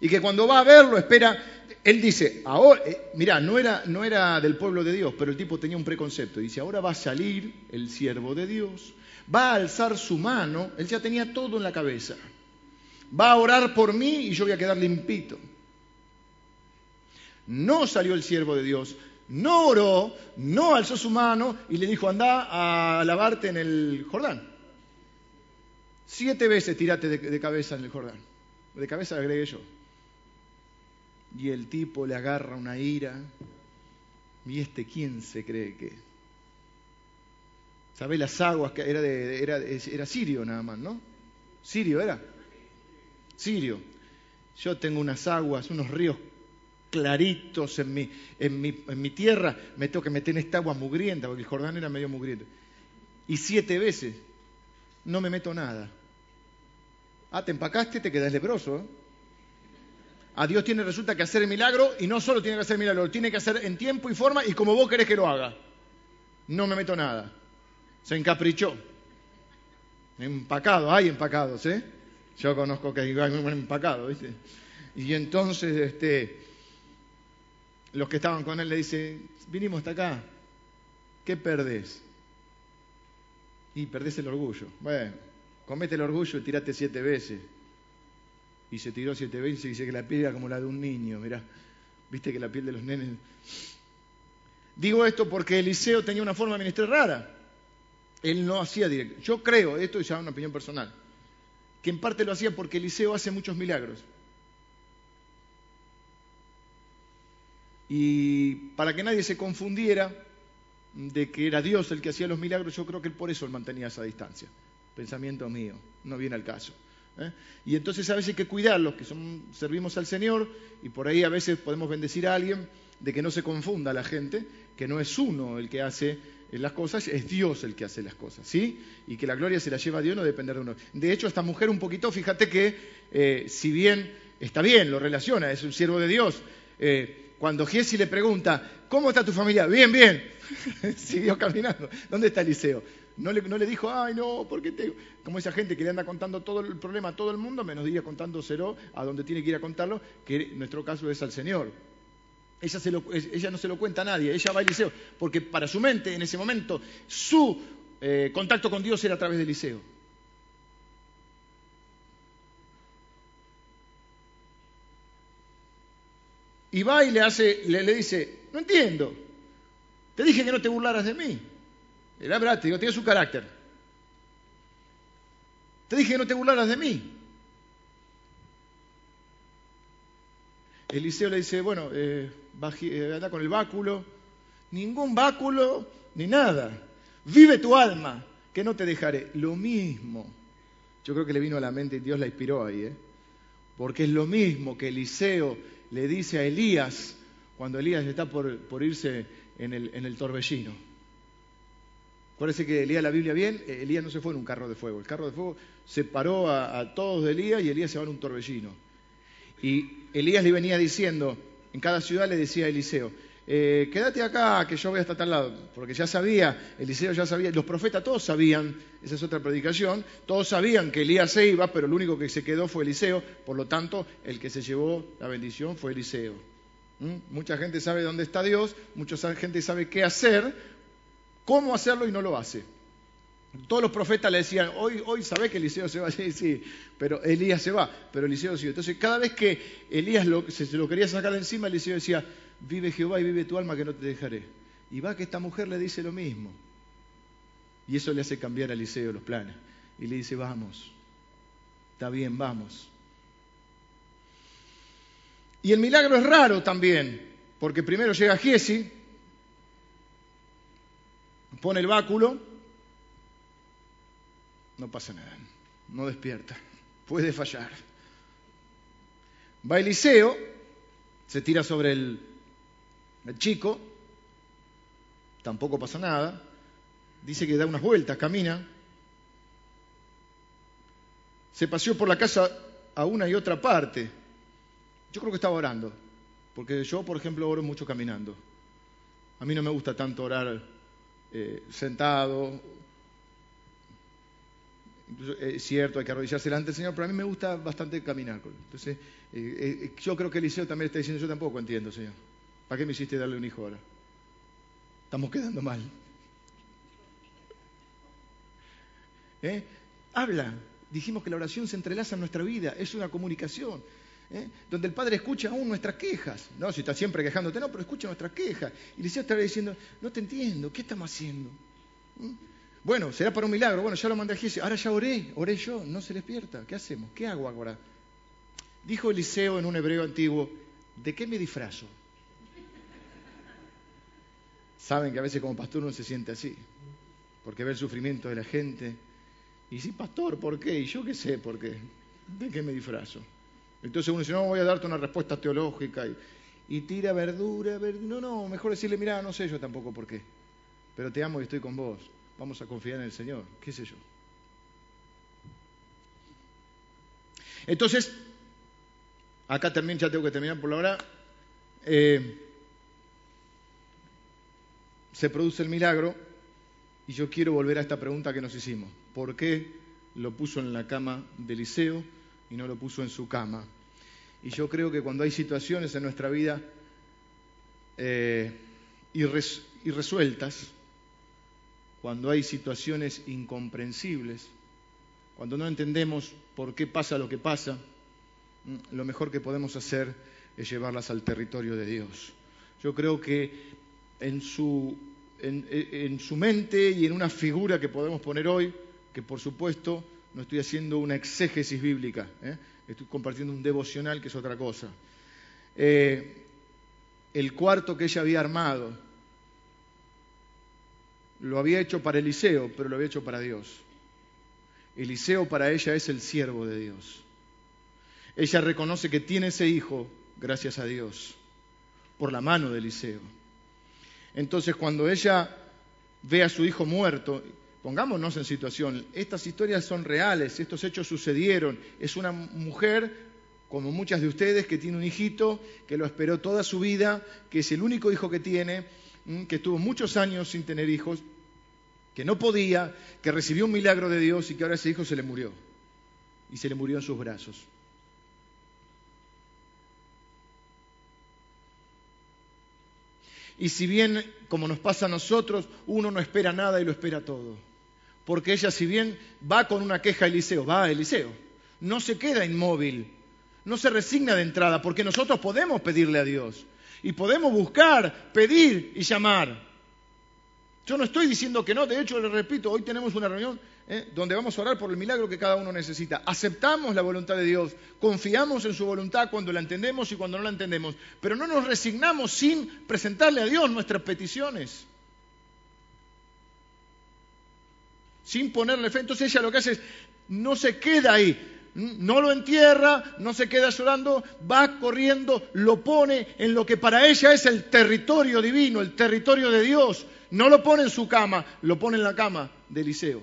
S1: y que cuando va a verlo espera, él dice, ahora, eh, mira, no era, no era del pueblo de Dios, pero el tipo tenía un preconcepto, dice, ahora va a salir el siervo de Dios, va a alzar su mano, él ya tenía todo en la cabeza, va a orar por mí y yo voy a quedar limpito. No salió el siervo de Dios, no oró, no alzó su mano y le dijo, anda a lavarte en el Jordán. Siete veces tirate de, cabeza en el Jordán. De cabeza le agregué yo. Y el tipo le agarra una ira. ¿Y este quién se cree que ¿Sabés las aguas que era, de, era, era sirio nada más, ¿no? Sirio era. Sirio. Yo tengo unas aguas, unos ríos claritos en mi, en, mi, en mi tierra, me tengo que meter en esta agua mugrienta, porque el Jordán era medio mugriento. Y siete veces no me meto nada. Ah, te empacaste, te quedas leproso. ¿eh? A Dios tiene resulta que hacer el milagro y no solo tiene que hacer el milagro, lo tiene que hacer en tiempo y forma y como vos querés que lo haga. No me meto nada. Se encaprichó. Empacado, hay empacados, ¿eh? Yo conozco que hay muy empacado, ¿viste? Y entonces, este, los que estaban con él le dicen, vinimos hasta acá, ¿qué perdés? Y perdés el orgullo. Bueno, comete el orgullo y tirate siete veces. Y se tiró siete veces y dice que la piel era como la de un niño, mirá. Viste que la piel de los nenes... Digo esto porque Eliseo tenía una forma de ministrar rara. Él no hacía directo. Yo creo, esto es ya una opinión personal, que en parte lo hacía porque Eliseo hace muchos milagros. Y para que nadie se confundiera de que era Dios el que hacía los milagros, yo creo que él por eso él mantenía esa distancia. Pensamiento mío, no viene al caso. ¿eh? Y entonces a veces hay que cuidarlos, que son, servimos al Señor, y por ahí a veces podemos bendecir a alguien de que no se confunda la gente, que no es uno el que hace las cosas, es Dios el que hace las cosas, ¿sí? Y que la gloria se la lleva a Dios, no depender de uno. De hecho, esta mujer un poquito, fíjate que, eh, si bien está bien, lo relaciona, es un siervo de Dios, eh, cuando Giesi le pregunta, ¿cómo está tu familia? Bien, bien. Siguió caminando. ¿Dónde está Eliseo? No le, dijo, ay, no, porque te... Como esa gente que le anda contando todo el problema a todo el mundo, menos diría contándoselo a donde tiene que ir a contarlo, que en nuestro caso es al Señor. Ella, no se lo cuenta a nadie, ella va a Eliseo, porque para su mente en ese momento su eh, contacto con Dios era a través de Eliseo. Y va y le, hace, le dice, no entiendo, te dije que no te burlaras de mí. Era verdad, te digo, tiene su carácter. Te dije que no te burlaras de mí. Eliseo le dice, bueno, eh, eh, anda con el báculo. Ningún báculo ni nada. Vive tu alma, que no te dejaré. Lo mismo. Yo creo que le vino a la mente y Dios la inspiró ahí, ¿eh? Porque es lo mismo que Eliseo le dice a Elías cuando Elías está por, irse en el, torbellino. Parece que Elías la Biblia bien, eh, Elías no se fue en un carro de fuego. El carro de fuego separó a, a todos de Elías y Elías se va en un torbellino. Y Elías le venía diciendo, en cada ciudad le decía a Eliseo, eh, quédate acá que yo voy hasta tal lado, porque ya sabía, Eliseo ya sabía, los profetas todos sabían, esa es otra predicación, todos sabían que Elías se iba, pero el único que se quedó fue Eliseo, por lo tanto, el que se llevó la bendición fue Eliseo. ¿Mm? Mucha gente sabe dónde está Dios, mucha gente sabe qué hacer, cómo hacerlo y no lo hace. Todos los profetas le decían, hoy, hoy sabés que Eliseo se va, sí, sí, pero Elías se va, pero Eliseo sigue. Entonces, cada vez que Elías se, se, lo quería sacar de encima, Eliseo decía, vive Jehová y vive tu alma que no te dejaré. Y va que esta mujer le dice lo mismo. Y eso le hace cambiar a Eliseo los planes. Y le dice, vamos, está bien, vamos. Y el milagro es raro también, porque primero llega Giesi, pone el báculo, no pasa nada, no despierta, puede fallar. Va Eliseo, se tira sobre el, chico, tampoco pasa nada, dice que da unas vueltas, camina, se paseó por la casa a una y otra parte. Yo creo que estaba orando, porque yo, por ejemplo, oro mucho caminando. A mí no me gusta tanto orar eh, sentado es cierto, hay que arrodillarse delante del Señor, pero a mí me gusta bastante caminar. Entonces, eh, eh, yo creo que Eliseo también está diciendo, yo tampoco entiendo, Señor. ¿Para qué me hiciste darle un hijo ahora? Estamos quedando mal. ¿Eh? Habla. Dijimos que la oración se entrelaza en nuestra vida, es una comunicación. ¿eh? Donde el Padre escucha aún nuestras quejas. No, si está siempre quejándote, no, pero escucha nuestras quejas. Y Eliseo está diciendo, no te entiendo, ¿qué estamos haciendo? ¿Mm? Bueno, será para un milagro. Bueno, ya lo mandé a Giesi. Ahora ya oré, oré yo, no se despierta. ¿Qué hacemos? ¿Qué hago ahora? Dijo Eliseo en un hebreo antiguo, ¿de qué me disfrazo? Saben que a veces como pastor uno se siente así, porque ve el sufrimiento de la gente. Y sí, pastor, ¿por qué? Y yo qué sé por qué. ¿De qué me disfrazo? Entonces uno dice, no, voy a darte una respuesta teológica. Y, y tira verdura, no, no, mejor decirle, mira, no sé yo tampoco por qué, pero te amo y estoy con vos, vamos a confiar en el Señor, qué sé yo. Entonces, acá también ya tengo que terminar por la hora. Eh, se produce el milagro y yo quiero volver a esta pregunta que nos hicimos. ¿Por qué lo puso en la cama de Eliseo y no lo puso en su cama? Y yo creo que cuando hay situaciones en nuestra vida eh, irresueltas, cuando hay situaciones incomprensibles, cuando no entendemos por qué pasa lo que pasa, mm, lo mejor que podemos hacer es llevarlas al territorio de Dios. Yo creo que en su, en, su mente y en una figura que podemos poner hoy, que por supuesto no estoy haciendo una exégesis bíblica, ¿eh? estoy compartiendo un devocional que es otra cosa. Eh, el cuarto que ella había armado lo había hecho para Eliseo, pero lo había hecho para Dios. Eliseo para ella es el siervo de Dios. Ella reconoce que tiene ese hijo gracias a Dios, por la mano de Eliseo. Entonces cuando ella ve a su hijo muerto, pongámonos en situación, estas historias son reales, estos hechos sucedieron, es una mujer como muchas de ustedes que tiene un hijito, que lo esperó toda su vida, que es el único hijo que tiene, que estuvo muchos años sin tener hijos, que no podía, que recibió un milagro de Dios y que ahora ese hijo se le murió. Y se le murió en sus brazos. Y si bien, como nos pasa a nosotros, uno no espera nada y lo espera todo. Porque ella, si bien va con una queja a Eliseo, va a Eliseo, no se queda inmóvil, no se resigna de entrada, porque nosotros podemos pedirle a Dios. Y podemos buscar, pedir y llamar. Yo no estoy diciendo que no, de hecho, le repito, hoy tenemos una reunión ¿eh? donde vamos a orar por el milagro que cada uno necesita. Aceptamos la voluntad de Dios, confiamos en su voluntad cuando la entendemos y cuando no la entendemos, pero no nos resignamos sin presentarle a Dios nuestras peticiones. Sin ponerle fe. Entonces ella lo que hace es, no se queda ahí, no lo entierra, no se queda llorando, va corriendo, lo pone en lo que para ella es el territorio divino, el territorio de Dios. No lo pone en su cama, lo pone en la cama de Eliseo.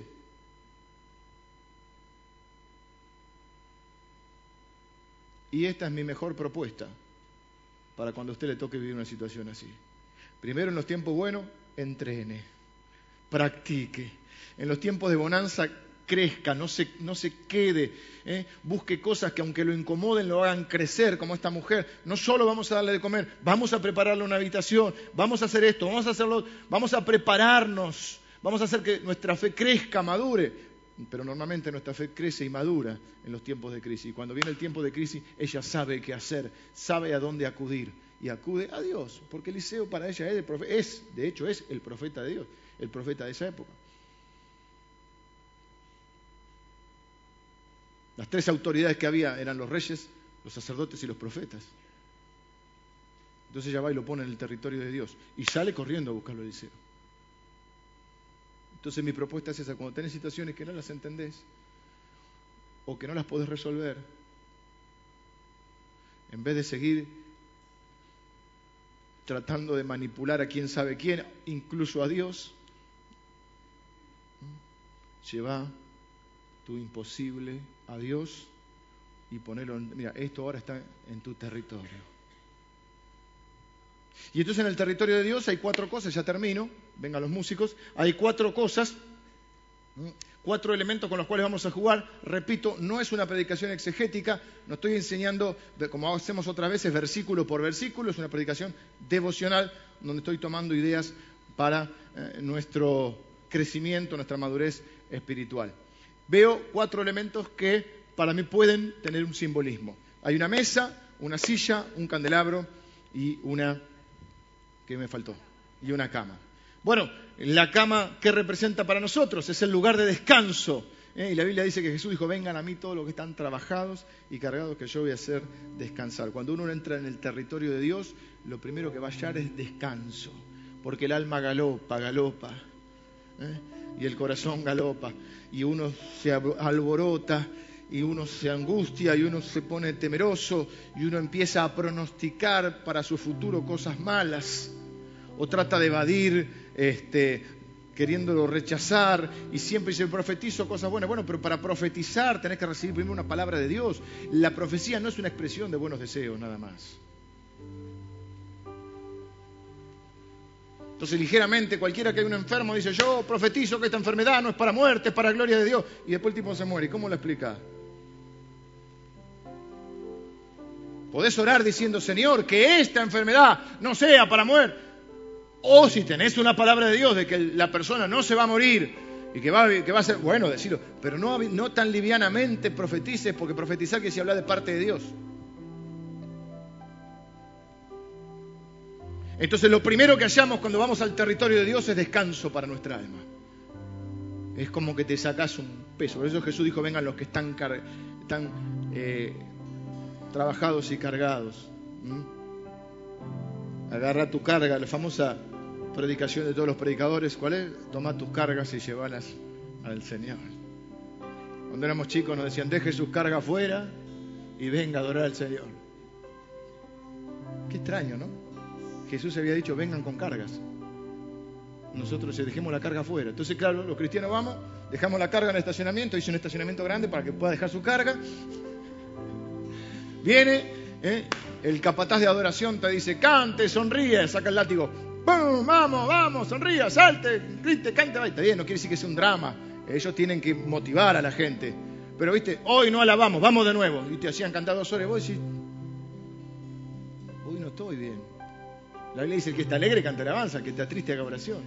S1: Y esta es mi mejor propuesta para cuando a usted le toque vivir una situación así. Primero, en los tiempos buenos, entrene, practique. En los tiempos de bonanza, crezca, no se, no se quede, ¿eh? busque cosas que aunque lo incomoden, lo hagan crecer, como esta mujer. No solo vamos a darle de comer, vamos a prepararle una habitación, vamos a hacer esto, vamos a hacerlo, vamos a prepararnos, vamos a hacer que nuestra fe crezca, madure. Pero normalmente nuestra fe crece y madura en los tiempos de crisis. Y cuando viene el tiempo de crisis, ella sabe qué hacer, sabe a dónde acudir. Y acude a Dios, porque Eliseo para ella es, el es, de hecho, es el profeta de Dios, el profeta de esa época. Las tres autoridades que había eran los reyes, los sacerdotes y los profetas. Entonces ella va y lo pone en el territorio de Dios y sale corriendo a buscarlo a Eliseo. Entonces mi propuesta es esa, cuando tenés situaciones que no las entendés o que no las podés resolver, en vez de seguir tratando de manipular a quién sabe quién, incluso a Dios, lleva tu imposible a Dios y ponerlo, en, mira, esto ahora está en tu territorio. Y entonces en el territorio de Dios hay cuatro cosas, ya termino, vengan los músicos, hay cuatro cosas, cuatro elementos con los cuales vamos a jugar. Repito, no es una predicación exegética, no estoy enseñando, como hacemos otras veces, versículo por versículo, es una predicación devocional donde estoy tomando ideas para eh, nuestro crecimiento, nuestra madurez espiritual veo cuatro elementos que para mí pueden tener un simbolismo. Hay una mesa, una silla, un candelabro y una... ¿Qué me faltó? Y una cama. Bueno, la cama, ¿qué representa para nosotros? Es el lugar de descanso. ¿eh? Y la Biblia dice que Jesús dijo, vengan a mí todos los que están trabajados y cargados, que yo voy a hacer descansar. Cuando uno entra en el territorio de Dios, lo primero que va a hallar es descanso, porque el alma galopa, galopa. ¿Eh? y el corazón galopa y uno se alborota y uno se angustia y uno se pone temeroso y uno empieza a pronosticar para su futuro cosas malas o trata de evadir este, queriéndolo rechazar y siempre dice profetizo cosas buenas. Bueno, pero para profetizar tenés que recibir primero una palabra de Dios. La profecía no es una expresión de buenos deseos nada más. Entonces, ligeramente, cualquiera que hay un enfermo dice, yo profetizo que esta enfermedad no es para muerte, es para gloria de Dios. Y después el tipo se muere. ¿Y cómo lo explica? Podés orar diciendo, Señor, que esta enfermedad no sea para muerte. O si tenés una palabra de Dios de que la persona no se va a morir y que va, que va a ser, bueno, decirlo, pero no, no tan livianamente profetices, porque profetizar que se habla de parte de Dios. Entonces lo primero que hallamos cuando vamos al territorio de Dios es descanso para nuestra alma. Es como que te sacas un peso. Por eso Jesús dijo, vengan los que están, eh, trabajados y cargados. Agarra tu carga, la famosa predicación de todos los predicadores, ¿cuál es? Toma tus cargas y llévalas al Señor. Cuando éramos chicos nos decían, deje sus cargas afuera y venga a adorar al Señor. Qué extraño, ¿no? Jesús había dicho, vengan con cargas. Nosotros dejemos la carga afuera. Entonces, claro, los cristianos vamos, dejamos la carga en el estacionamiento, hice un estacionamiento grande para que pueda dejar su carga. Viene, ¿eh? el capataz de adoración te dice, cante, sonríe, saca el látigo. ¡Pum! Vamos, vamos, sonríe, salte, grite, cante. Está bien, no quiere decir que sea un drama. Ellos tienen que motivar a la gente. Pero, viste, hoy no alabamos, vamos de nuevo. Y te hacían cantar dos horas. Y vos decís, hoy no estoy bien. La Biblia dice, que está alegre canta alabanza, el que está triste haga oración.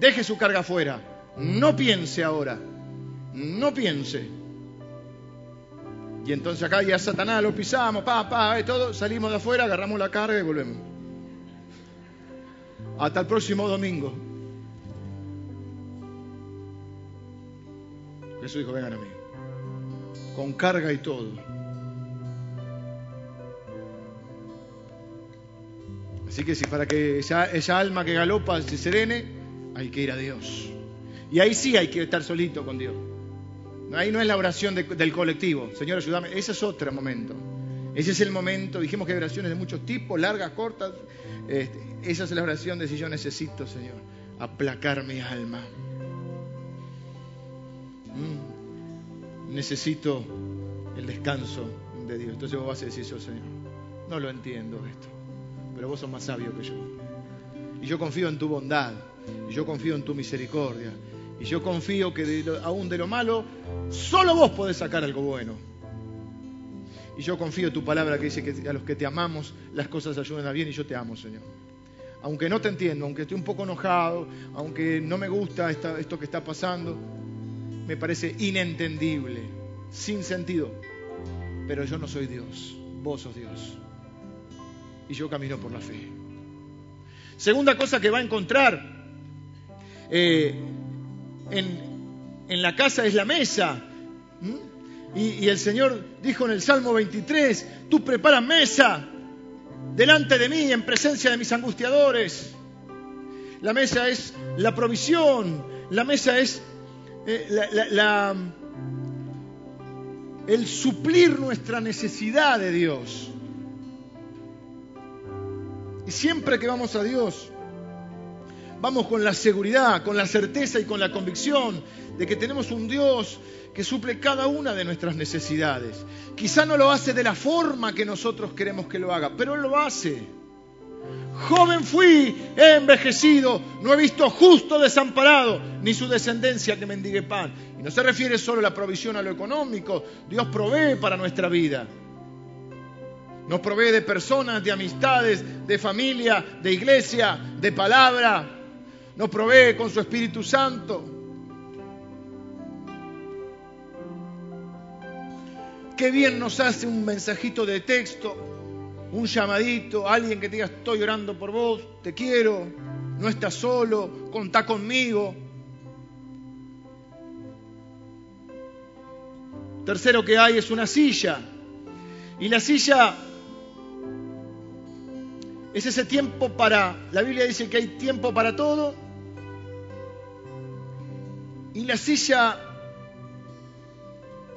S1: Deje su carga afuera. No piense ahora. No piense. Y entonces acá ya Satanás lo pisamos, pa, pa, y todo, salimos de afuera, agarramos la carga y volvemos. Hasta el próximo domingo. Jesús dijo, vengan a mí. Con carga y todo. Así que si para que esa, alma que galopa se serene, hay que ir a Dios. Y ahí sí hay que estar solito con Dios. Ahí no es la oración del colectivo. Señor, ayúdame. Ese es otro momento. Ese es el momento. Dijimos que hay oraciones de muchos tipos, largas, cortas. Este, esa es la oración de si yo necesito, Señor, aplacar mi alma. Mm. Necesito el descanso de Dios. Entonces vos vas a decir Señor. No lo entiendo esto pero vos sos más sabio que yo. Y yo confío en tu bondad, y yo confío en tu misericordia, y yo confío que aún de lo malo, solo vos podés sacar algo bueno. Y yo confío en tu palabra que dice que a los que te amamos las cosas ayudan a bien y yo te amo, Señor. Aunque no te entiendo, aunque estoy un poco enojado, aunque no me gusta esto que está pasando, me parece inentendible, sin sentido. Pero yo no soy Dios, vos sos Dios y yo camino por la fe. Segunda cosa que va a encontrar eh, en, la casa es la mesa. Y, y, el Señor dijo en el Salmo 23, tú preparas mesa delante de mí en presencia de mis angustiadores. La mesa es la provisión, la mesa es eh, el suplir nuestra necesidad de Dios. Y siempre que vamos a Dios, vamos con la seguridad, con la certeza y con la convicción de que tenemos un Dios que suple cada una de nuestras necesidades. Quizá no lo hace de la forma que nosotros queremos que lo haga, pero Él lo hace. Joven fui, he envejecido, no he visto justo desamparado, ni su descendencia que mendigue pan. Y no se refiere solo a la provisión a lo económico, Dios provee para nuestra vida. Nos provee de personas, de amistades, de familia, de iglesia, de palabra. Nos provee con su Espíritu Santo. Qué bien nos hace un mensajito de texto, un llamadito, alguien que te diga estoy orando por vos, te quiero, no estás solo, contá conmigo. Tercero que hay es una silla. Y la silla es ese tiempo para, la Biblia dice que hay tiempo para todo. Y la silla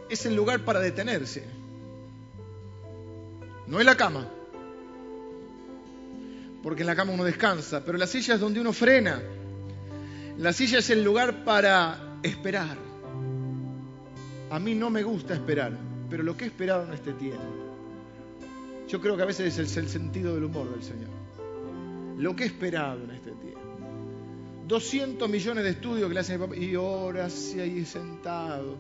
S1: es el lugar para detenerse. No es la cama, porque en la cama uno descansa, pero la silla es donde uno frena. La silla es el lugar para esperar. A mí no me gusta esperar, pero lo que he esperado en este tiempo, yo creo que a veces es el, sentido del humor del Señor. Lo que he esperado en este tiempo. 200 millones de estudios que le hacen y horas y ahí sentado.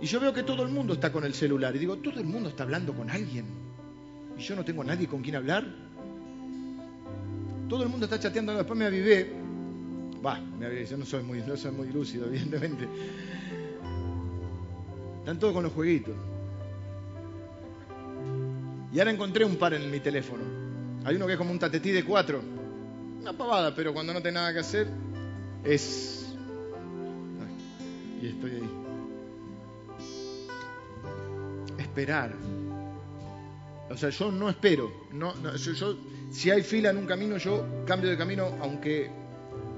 S1: Y yo veo que todo el mundo está con el celular y digo, todo el mundo está hablando con alguien. Y yo no tengo a nadie con quien hablar. Todo el mundo está chateando, después me avivé. Va, me avivé, yo no soy muy, no soy muy lúcido, evidentemente. Están todos con los jueguitos. Y ahora encontré un par en mi teléfono. Hay uno que es como un tatetí de cuatro. Una pavada, pero cuando no tengo nada que hacer, es. y estoy ahí. Esperar. O sea, yo no espero. No, yo, si hay fila en un camino, yo cambio de camino, aunque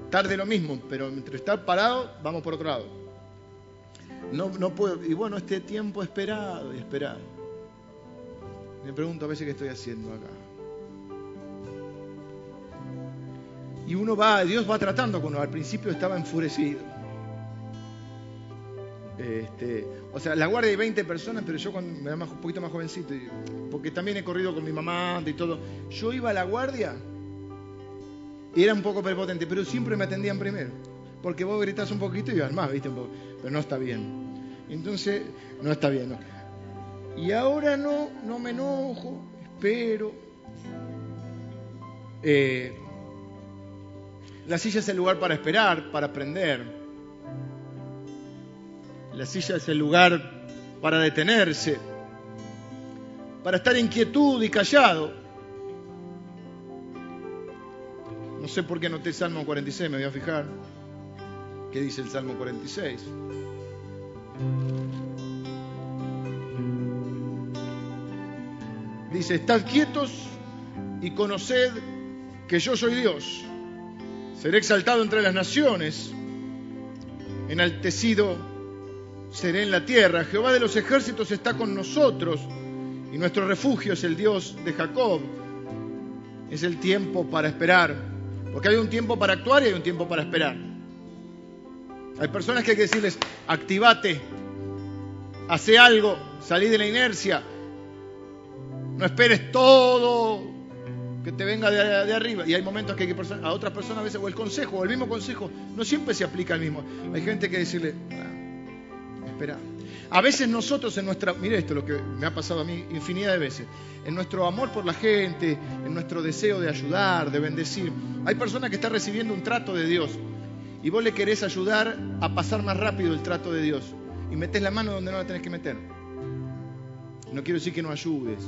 S1: tarde lo mismo, pero entre estar parado, vamos por otro lado. No, no puedo. Y bueno, este tiempo esperado y esperado. Me pregunto a veces qué estoy haciendo acá. Y uno va, Dios va tratando con uno. Al principio estaba enfurecido. Este, o sea, la guardia de 20 personas, pero yo cuando me era un poquito más jovencito, porque también he corrido con mi mamá y todo, yo iba a la guardia y era un poco prepotente, pero siempre me atendían primero. Porque vos gritás un poquito y vas más, ¿viste? pero no está bien. Entonces, no está bien. Y ahora no, no me enojo, espero. Eh, la silla es el lugar para esperar, para aprender. La silla es el lugar para detenerse, para estar en quietud y callado. No sé por qué anoté Salmo 46, me voy a fijar. ¿Qué dice el Salmo 46? Dice, estad quietos y conoced que yo soy Dios. Seré exaltado entre las naciones, enaltecido seré en la tierra. Jehová de los ejércitos está con nosotros y nuestro refugio es el Dios de Jacob. Es el tiempo para esperar, porque hay un tiempo para actuar y hay un tiempo para esperar. Hay personas que hay que decirles, activate, hace algo, salí de la inercia, no esperes todo que te venga de, arriba. Y hay momentos que, hay que a otras personas a veces, o el consejo, o el mismo consejo, no siempre se aplica el mismo. Hay gente que decirle, ah, espera. A veces nosotros en nuestra, mire esto, lo que me ha pasado a mí infinidad de veces, en nuestro amor por la gente, en nuestro deseo de ayudar, de bendecir, hay personas que están recibiendo un trato de Dios y vos le querés ayudar a pasar más rápido el trato de Dios y metés la mano donde no la tenés que meter. No quiero decir que no ayudes,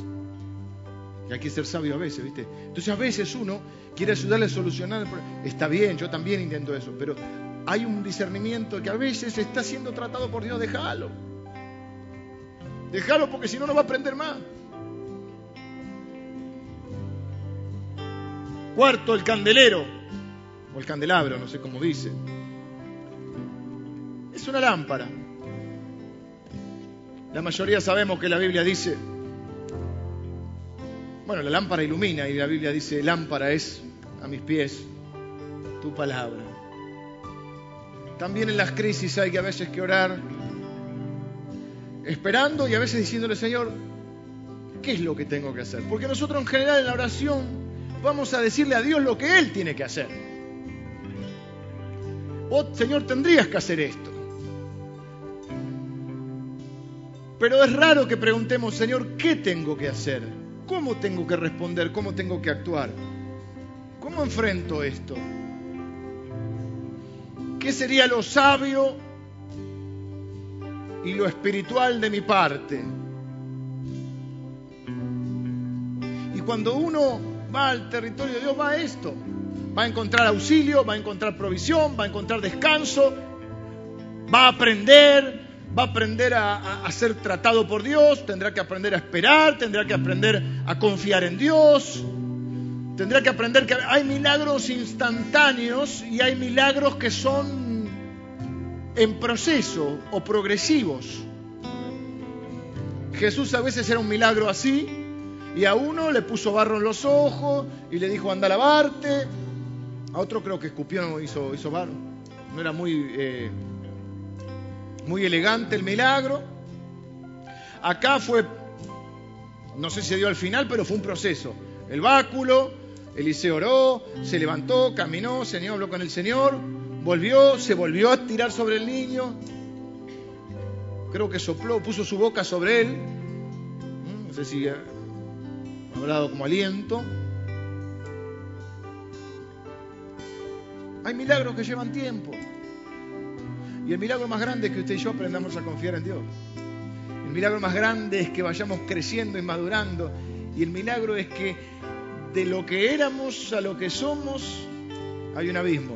S1: y hay que ser sabio a veces, ¿viste? Entonces a veces uno quiere ayudarle a solucionar el problema. Está bien, yo también intento eso, pero hay un discernimiento que a veces está siendo tratado por Dios. Déjalo. Déjalo porque si no, no va a aprender más. Cuarto, el candelero, o el candelabro, no sé cómo dice. Es una lámpara. La mayoría sabemos que la Biblia dice bueno, la lámpara ilumina y la Biblia dice, lámpara es a mis pies tu palabra. También en las crisis hay que a veces que orar esperando y a veces diciéndole, Señor, ¿qué es lo que tengo que hacer? Porque nosotros en general en la oración vamos a decirle a Dios lo que Él tiene que hacer. Oh, Señor, tendrías que hacer esto. Pero es raro que preguntemos, Señor, ¿qué tengo que hacer? ¿Cómo tengo que responder? ¿Cómo tengo que actuar? ¿Cómo enfrento esto? ¿Qué sería lo sabio y lo espiritual de mi parte? Y cuando uno va al territorio de Dios, va a esto. Va a encontrar auxilio, va a encontrar provisión, va a encontrar descanso, va a aprender, va a aprender a, ser tratado por Dios, tendrá que aprender a esperar, tendrá que aprender a confiar en Dios, tendrá que aprender que hay milagros instantáneos y hay milagros que son en proceso o progresivos. Jesús a veces era un milagro así, y a uno le puso barro en los ojos y le dijo anda a lavarte. A otro creo que escupió, hizo, hizo barro. No era muy, eh, muy elegante el milagro. Acá fue, no sé si se dio al final, pero fue un proceso. El báculo, Eliseo oró, se levantó, caminó, Señor habló con el Señor, volvió, se volvió a tirar sobre el niño. Creo que sopló, puso su boca sobre él. No sé si ha hablado como aliento. Hay milagros que llevan tiempo. Y el milagro más grande es que usted y yo aprendamos a confiar en Dios. El milagro más grande es que vayamos creciendo y madurando. Y el milagro es que de lo que éramos a lo que somos hay un abismo.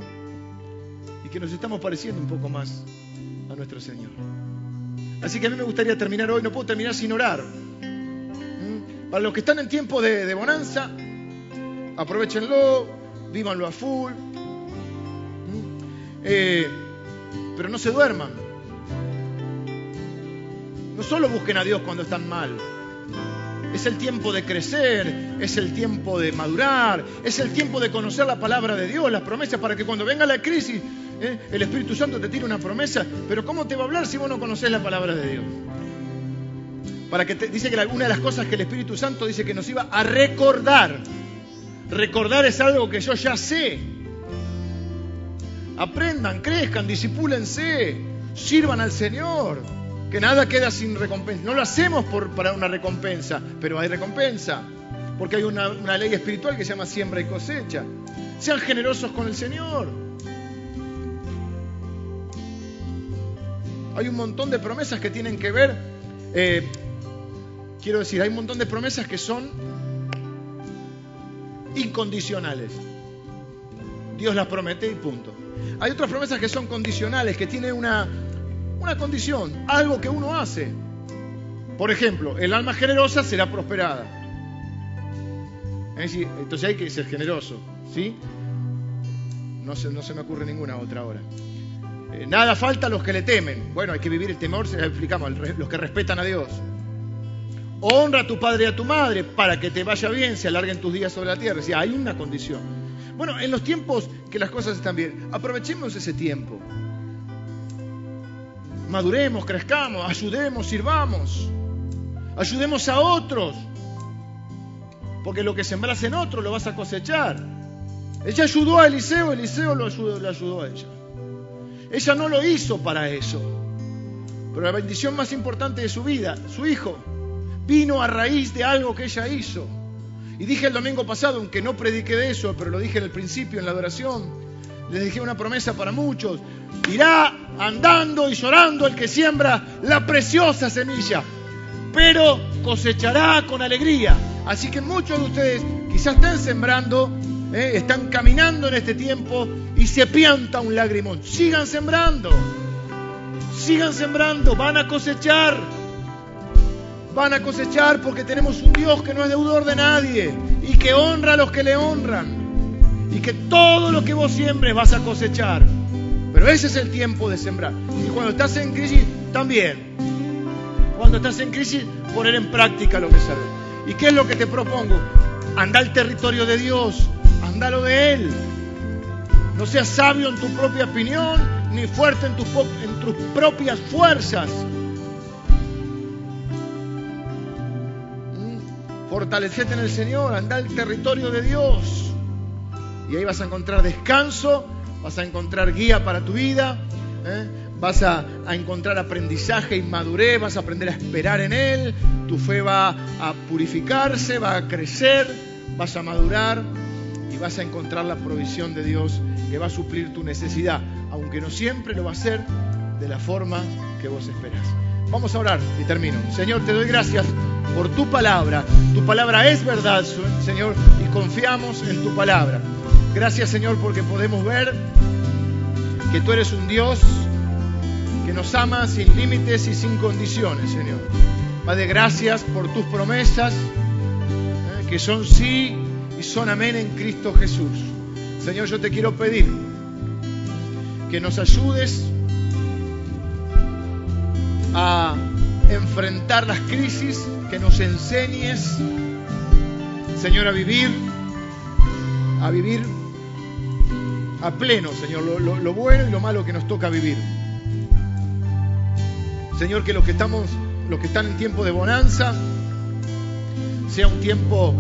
S1: Y que nos estamos pareciendo un poco más a nuestro Señor. Así que a mí me gustaría terminar hoy, no puedo terminar sin orar. ¿Mm? Para los que están en tiempo de, bonanza, aprovechenlo, vívanlo a full. ¿Mm? Eh, pero no se duerman. No solo busquen a Dios cuando están mal. Es el tiempo de crecer, es el tiempo de madurar, es el tiempo de conocer la palabra de Dios, las promesas, para que cuando venga la crisis, ¿eh? el Espíritu Santo te tire una promesa. Pero ¿cómo te va a hablar si vos no conoces la palabra de Dios? Para que te, dice que una de las cosas que el Espíritu Santo dice que nos iba a recordar. Recordar es algo que yo ya sé. Aprendan, crezcan, disipúlense, sirvan al Señor que nada queda sin recompensa. No lo hacemos por, para una recompensa, pero hay recompensa, porque hay una, ley espiritual que se llama siembra y cosecha. Sean generosos con el Señor. Hay un montón de promesas que tienen que ver, eh, quiero decir, hay un montón de promesas que son incondicionales. Dios las promete y punto. Hay otras promesas que son condicionales, que tienen una, una condición, algo que uno hace. Por ejemplo, el alma generosa será prosperada. entonces hay que ser generoso, ¿sí? No se, no se me ocurre ninguna otra ahora. Eh, nada falta a los que le temen. Bueno, hay que vivir el temor, se explicamos, los que respetan a Dios. Honra a tu padre y a tu madre para que te vaya bien, se alarguen tus días sobre la tierra. Si hay una condición. Bueno, en los tiempos que las cosas están bien, aprovechemos ese tiempo maduremos, crezcamos, ayudemos, sirvamos, ayudemos a otros, porque lo que sembras en otro lo vas a cosechar. Ella ayudó a Eliseo, Eliseo lo ayudó, le ayudó a ella. Ella no lo hizo para eso, pero la bendición más importante de su vida, su hijo, vino a raíz de algo que ella hizo. Y dije el domingo pasado, aunque no prediqué de eso, pero lo dije en el principio, en la adoración, les dije una promesa para muchos. Irá andando y llorando el que siembra la preciosa semilla, pero cosechará con alegría. Así que muchos de ustedes quizás estén sembrando, eh, están caminando en este tiempo y se pianta un lagrimón. Sigan sembrando, sigan sembrando, van a cosechar. Van a cosechar porque tenemos un Dios que no es deudor de nadie y que honra a los que le honran. Y que todo lo que vos siembres vas a cosechar. Pero ese es el tiempo de sembrar. Y cuando estás en crisis, también. Cuando estás en crisis, poner en práctica lo que sabes. ¿Y qué es lo que te propongo? Anda al territorio de Dios, andalo de Él. No seas sabio en tu propia opinión, ni fuerte en tus propias fuerzas. Fortalecete en el Señor, anda al territorio de Dios. Y ahí vas a encontrar descanso vas a encontrar guía para tu vida, ¿eh? vas a, encontrar aprendizaje y madurez, vas a aprender a esperar en Él, tu fe va a purificarse, va a crecer, vas a madurar y vas a encontrar la provisión de Dios que va a suplir tu necesidad, aunque no siempre lo va a hacer de la forma que vos esperás. Vamos a orar y termino. Señor, te doy gracias por tu palabra. Tu palabra es verdad, Señor, y confiamos en tu palabra. Gracias Señor porque podemos ver que tú eres un Dios que nos ama sin límites y sin condiciones, Señor. Padre, gracias por tus promesas eh, que son sí y son amén en Cristo Jesús. Señor, yo te quiero pedir que nos ayudes a enfrentar las crisis, que nos enseñes, Señor, a vivir, a vivir a pleno, Señor, lo, bueno y lo malo que nos toca vivir. Señor, que los que estamos, los que están en tiempo de bonanza, sea un tiempo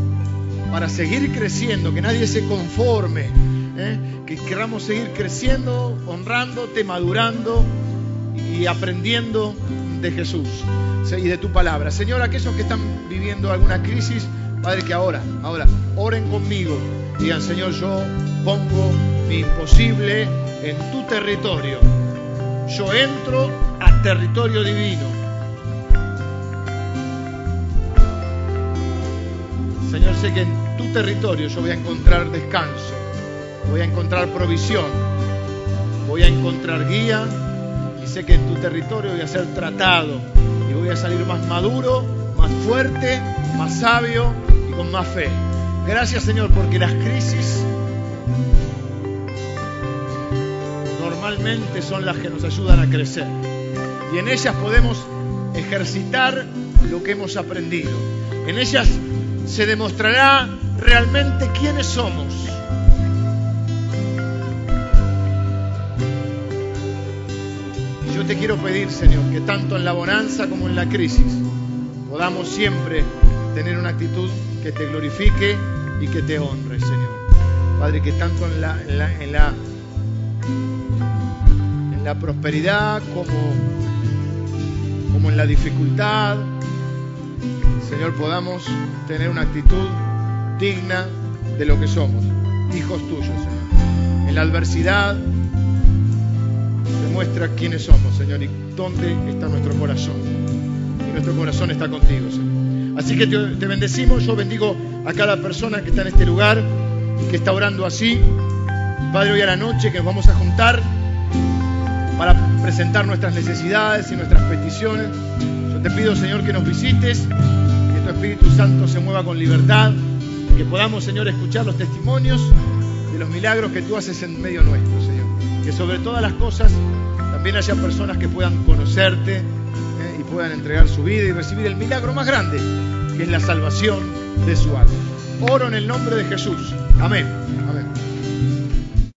S1: para seguir creciendo, que nadie se conforme, ¿eh? que queramos seguir creciendo, honrándote, madurando y aprendiendo de Jesús y de tu palabra. Señor, aquellos que están viviendo alguna crisis, Padre, que ahora, ahora, oren conmigo. Digan, Señor, yo pongo mi imposible en tu territorio. Yo entro al territorio divino. Señor, sé que en tu territorio yo voy a encontrar descanso, voy a encontrar provisión, voy a encontrar guía sé que en tu territorio voy a ser tratado y voy a salir más maduro, más fuerte, más sabio y con más fe. Gracias Señor porque las crisis normalmente son las que nos ayudan a crecer y en ellas podemos ejercitar lo que hemos aprendido. En ellas se demostrará realmente quiénes somos. Te quiero pedir, Señor, que tanto en la bonanza como en la crisis podamos siempre tener una actitud que te glorifique y que te honre, Señor. Padre, que tanto en la, en la, en la, prosperidad como, como en la dificultad, Señor, podamos tener una actitud digna de lo que somos, hijos tuyos, Señor. En la adversidad demuestra quiénes somos, Señor, y dónde está nuestro corazón. Y nuestro corazón está contigo, Señor. Así que te, bendecimos, yo bendigo a cada persona que está en este lugar que está orando así. Padre, hoy a la noche que nos vamos a juntar para presentar nuestras necesidades y nuestras peticiones. Yo te pido, Señor, que nos visites Espíritu Santo se mueva con libertad, que podamos, Señor, escuchar los testimonios de los milagros que tú haces en medio nuestro, Señor. Que sobre todas las cosas también haya personas que puedan conocerte eh, y puedan entregar su vida y recibir el milagro más grande, que es la salvación de su alma. Oro en el nombre de Jesús. Amén. Amén.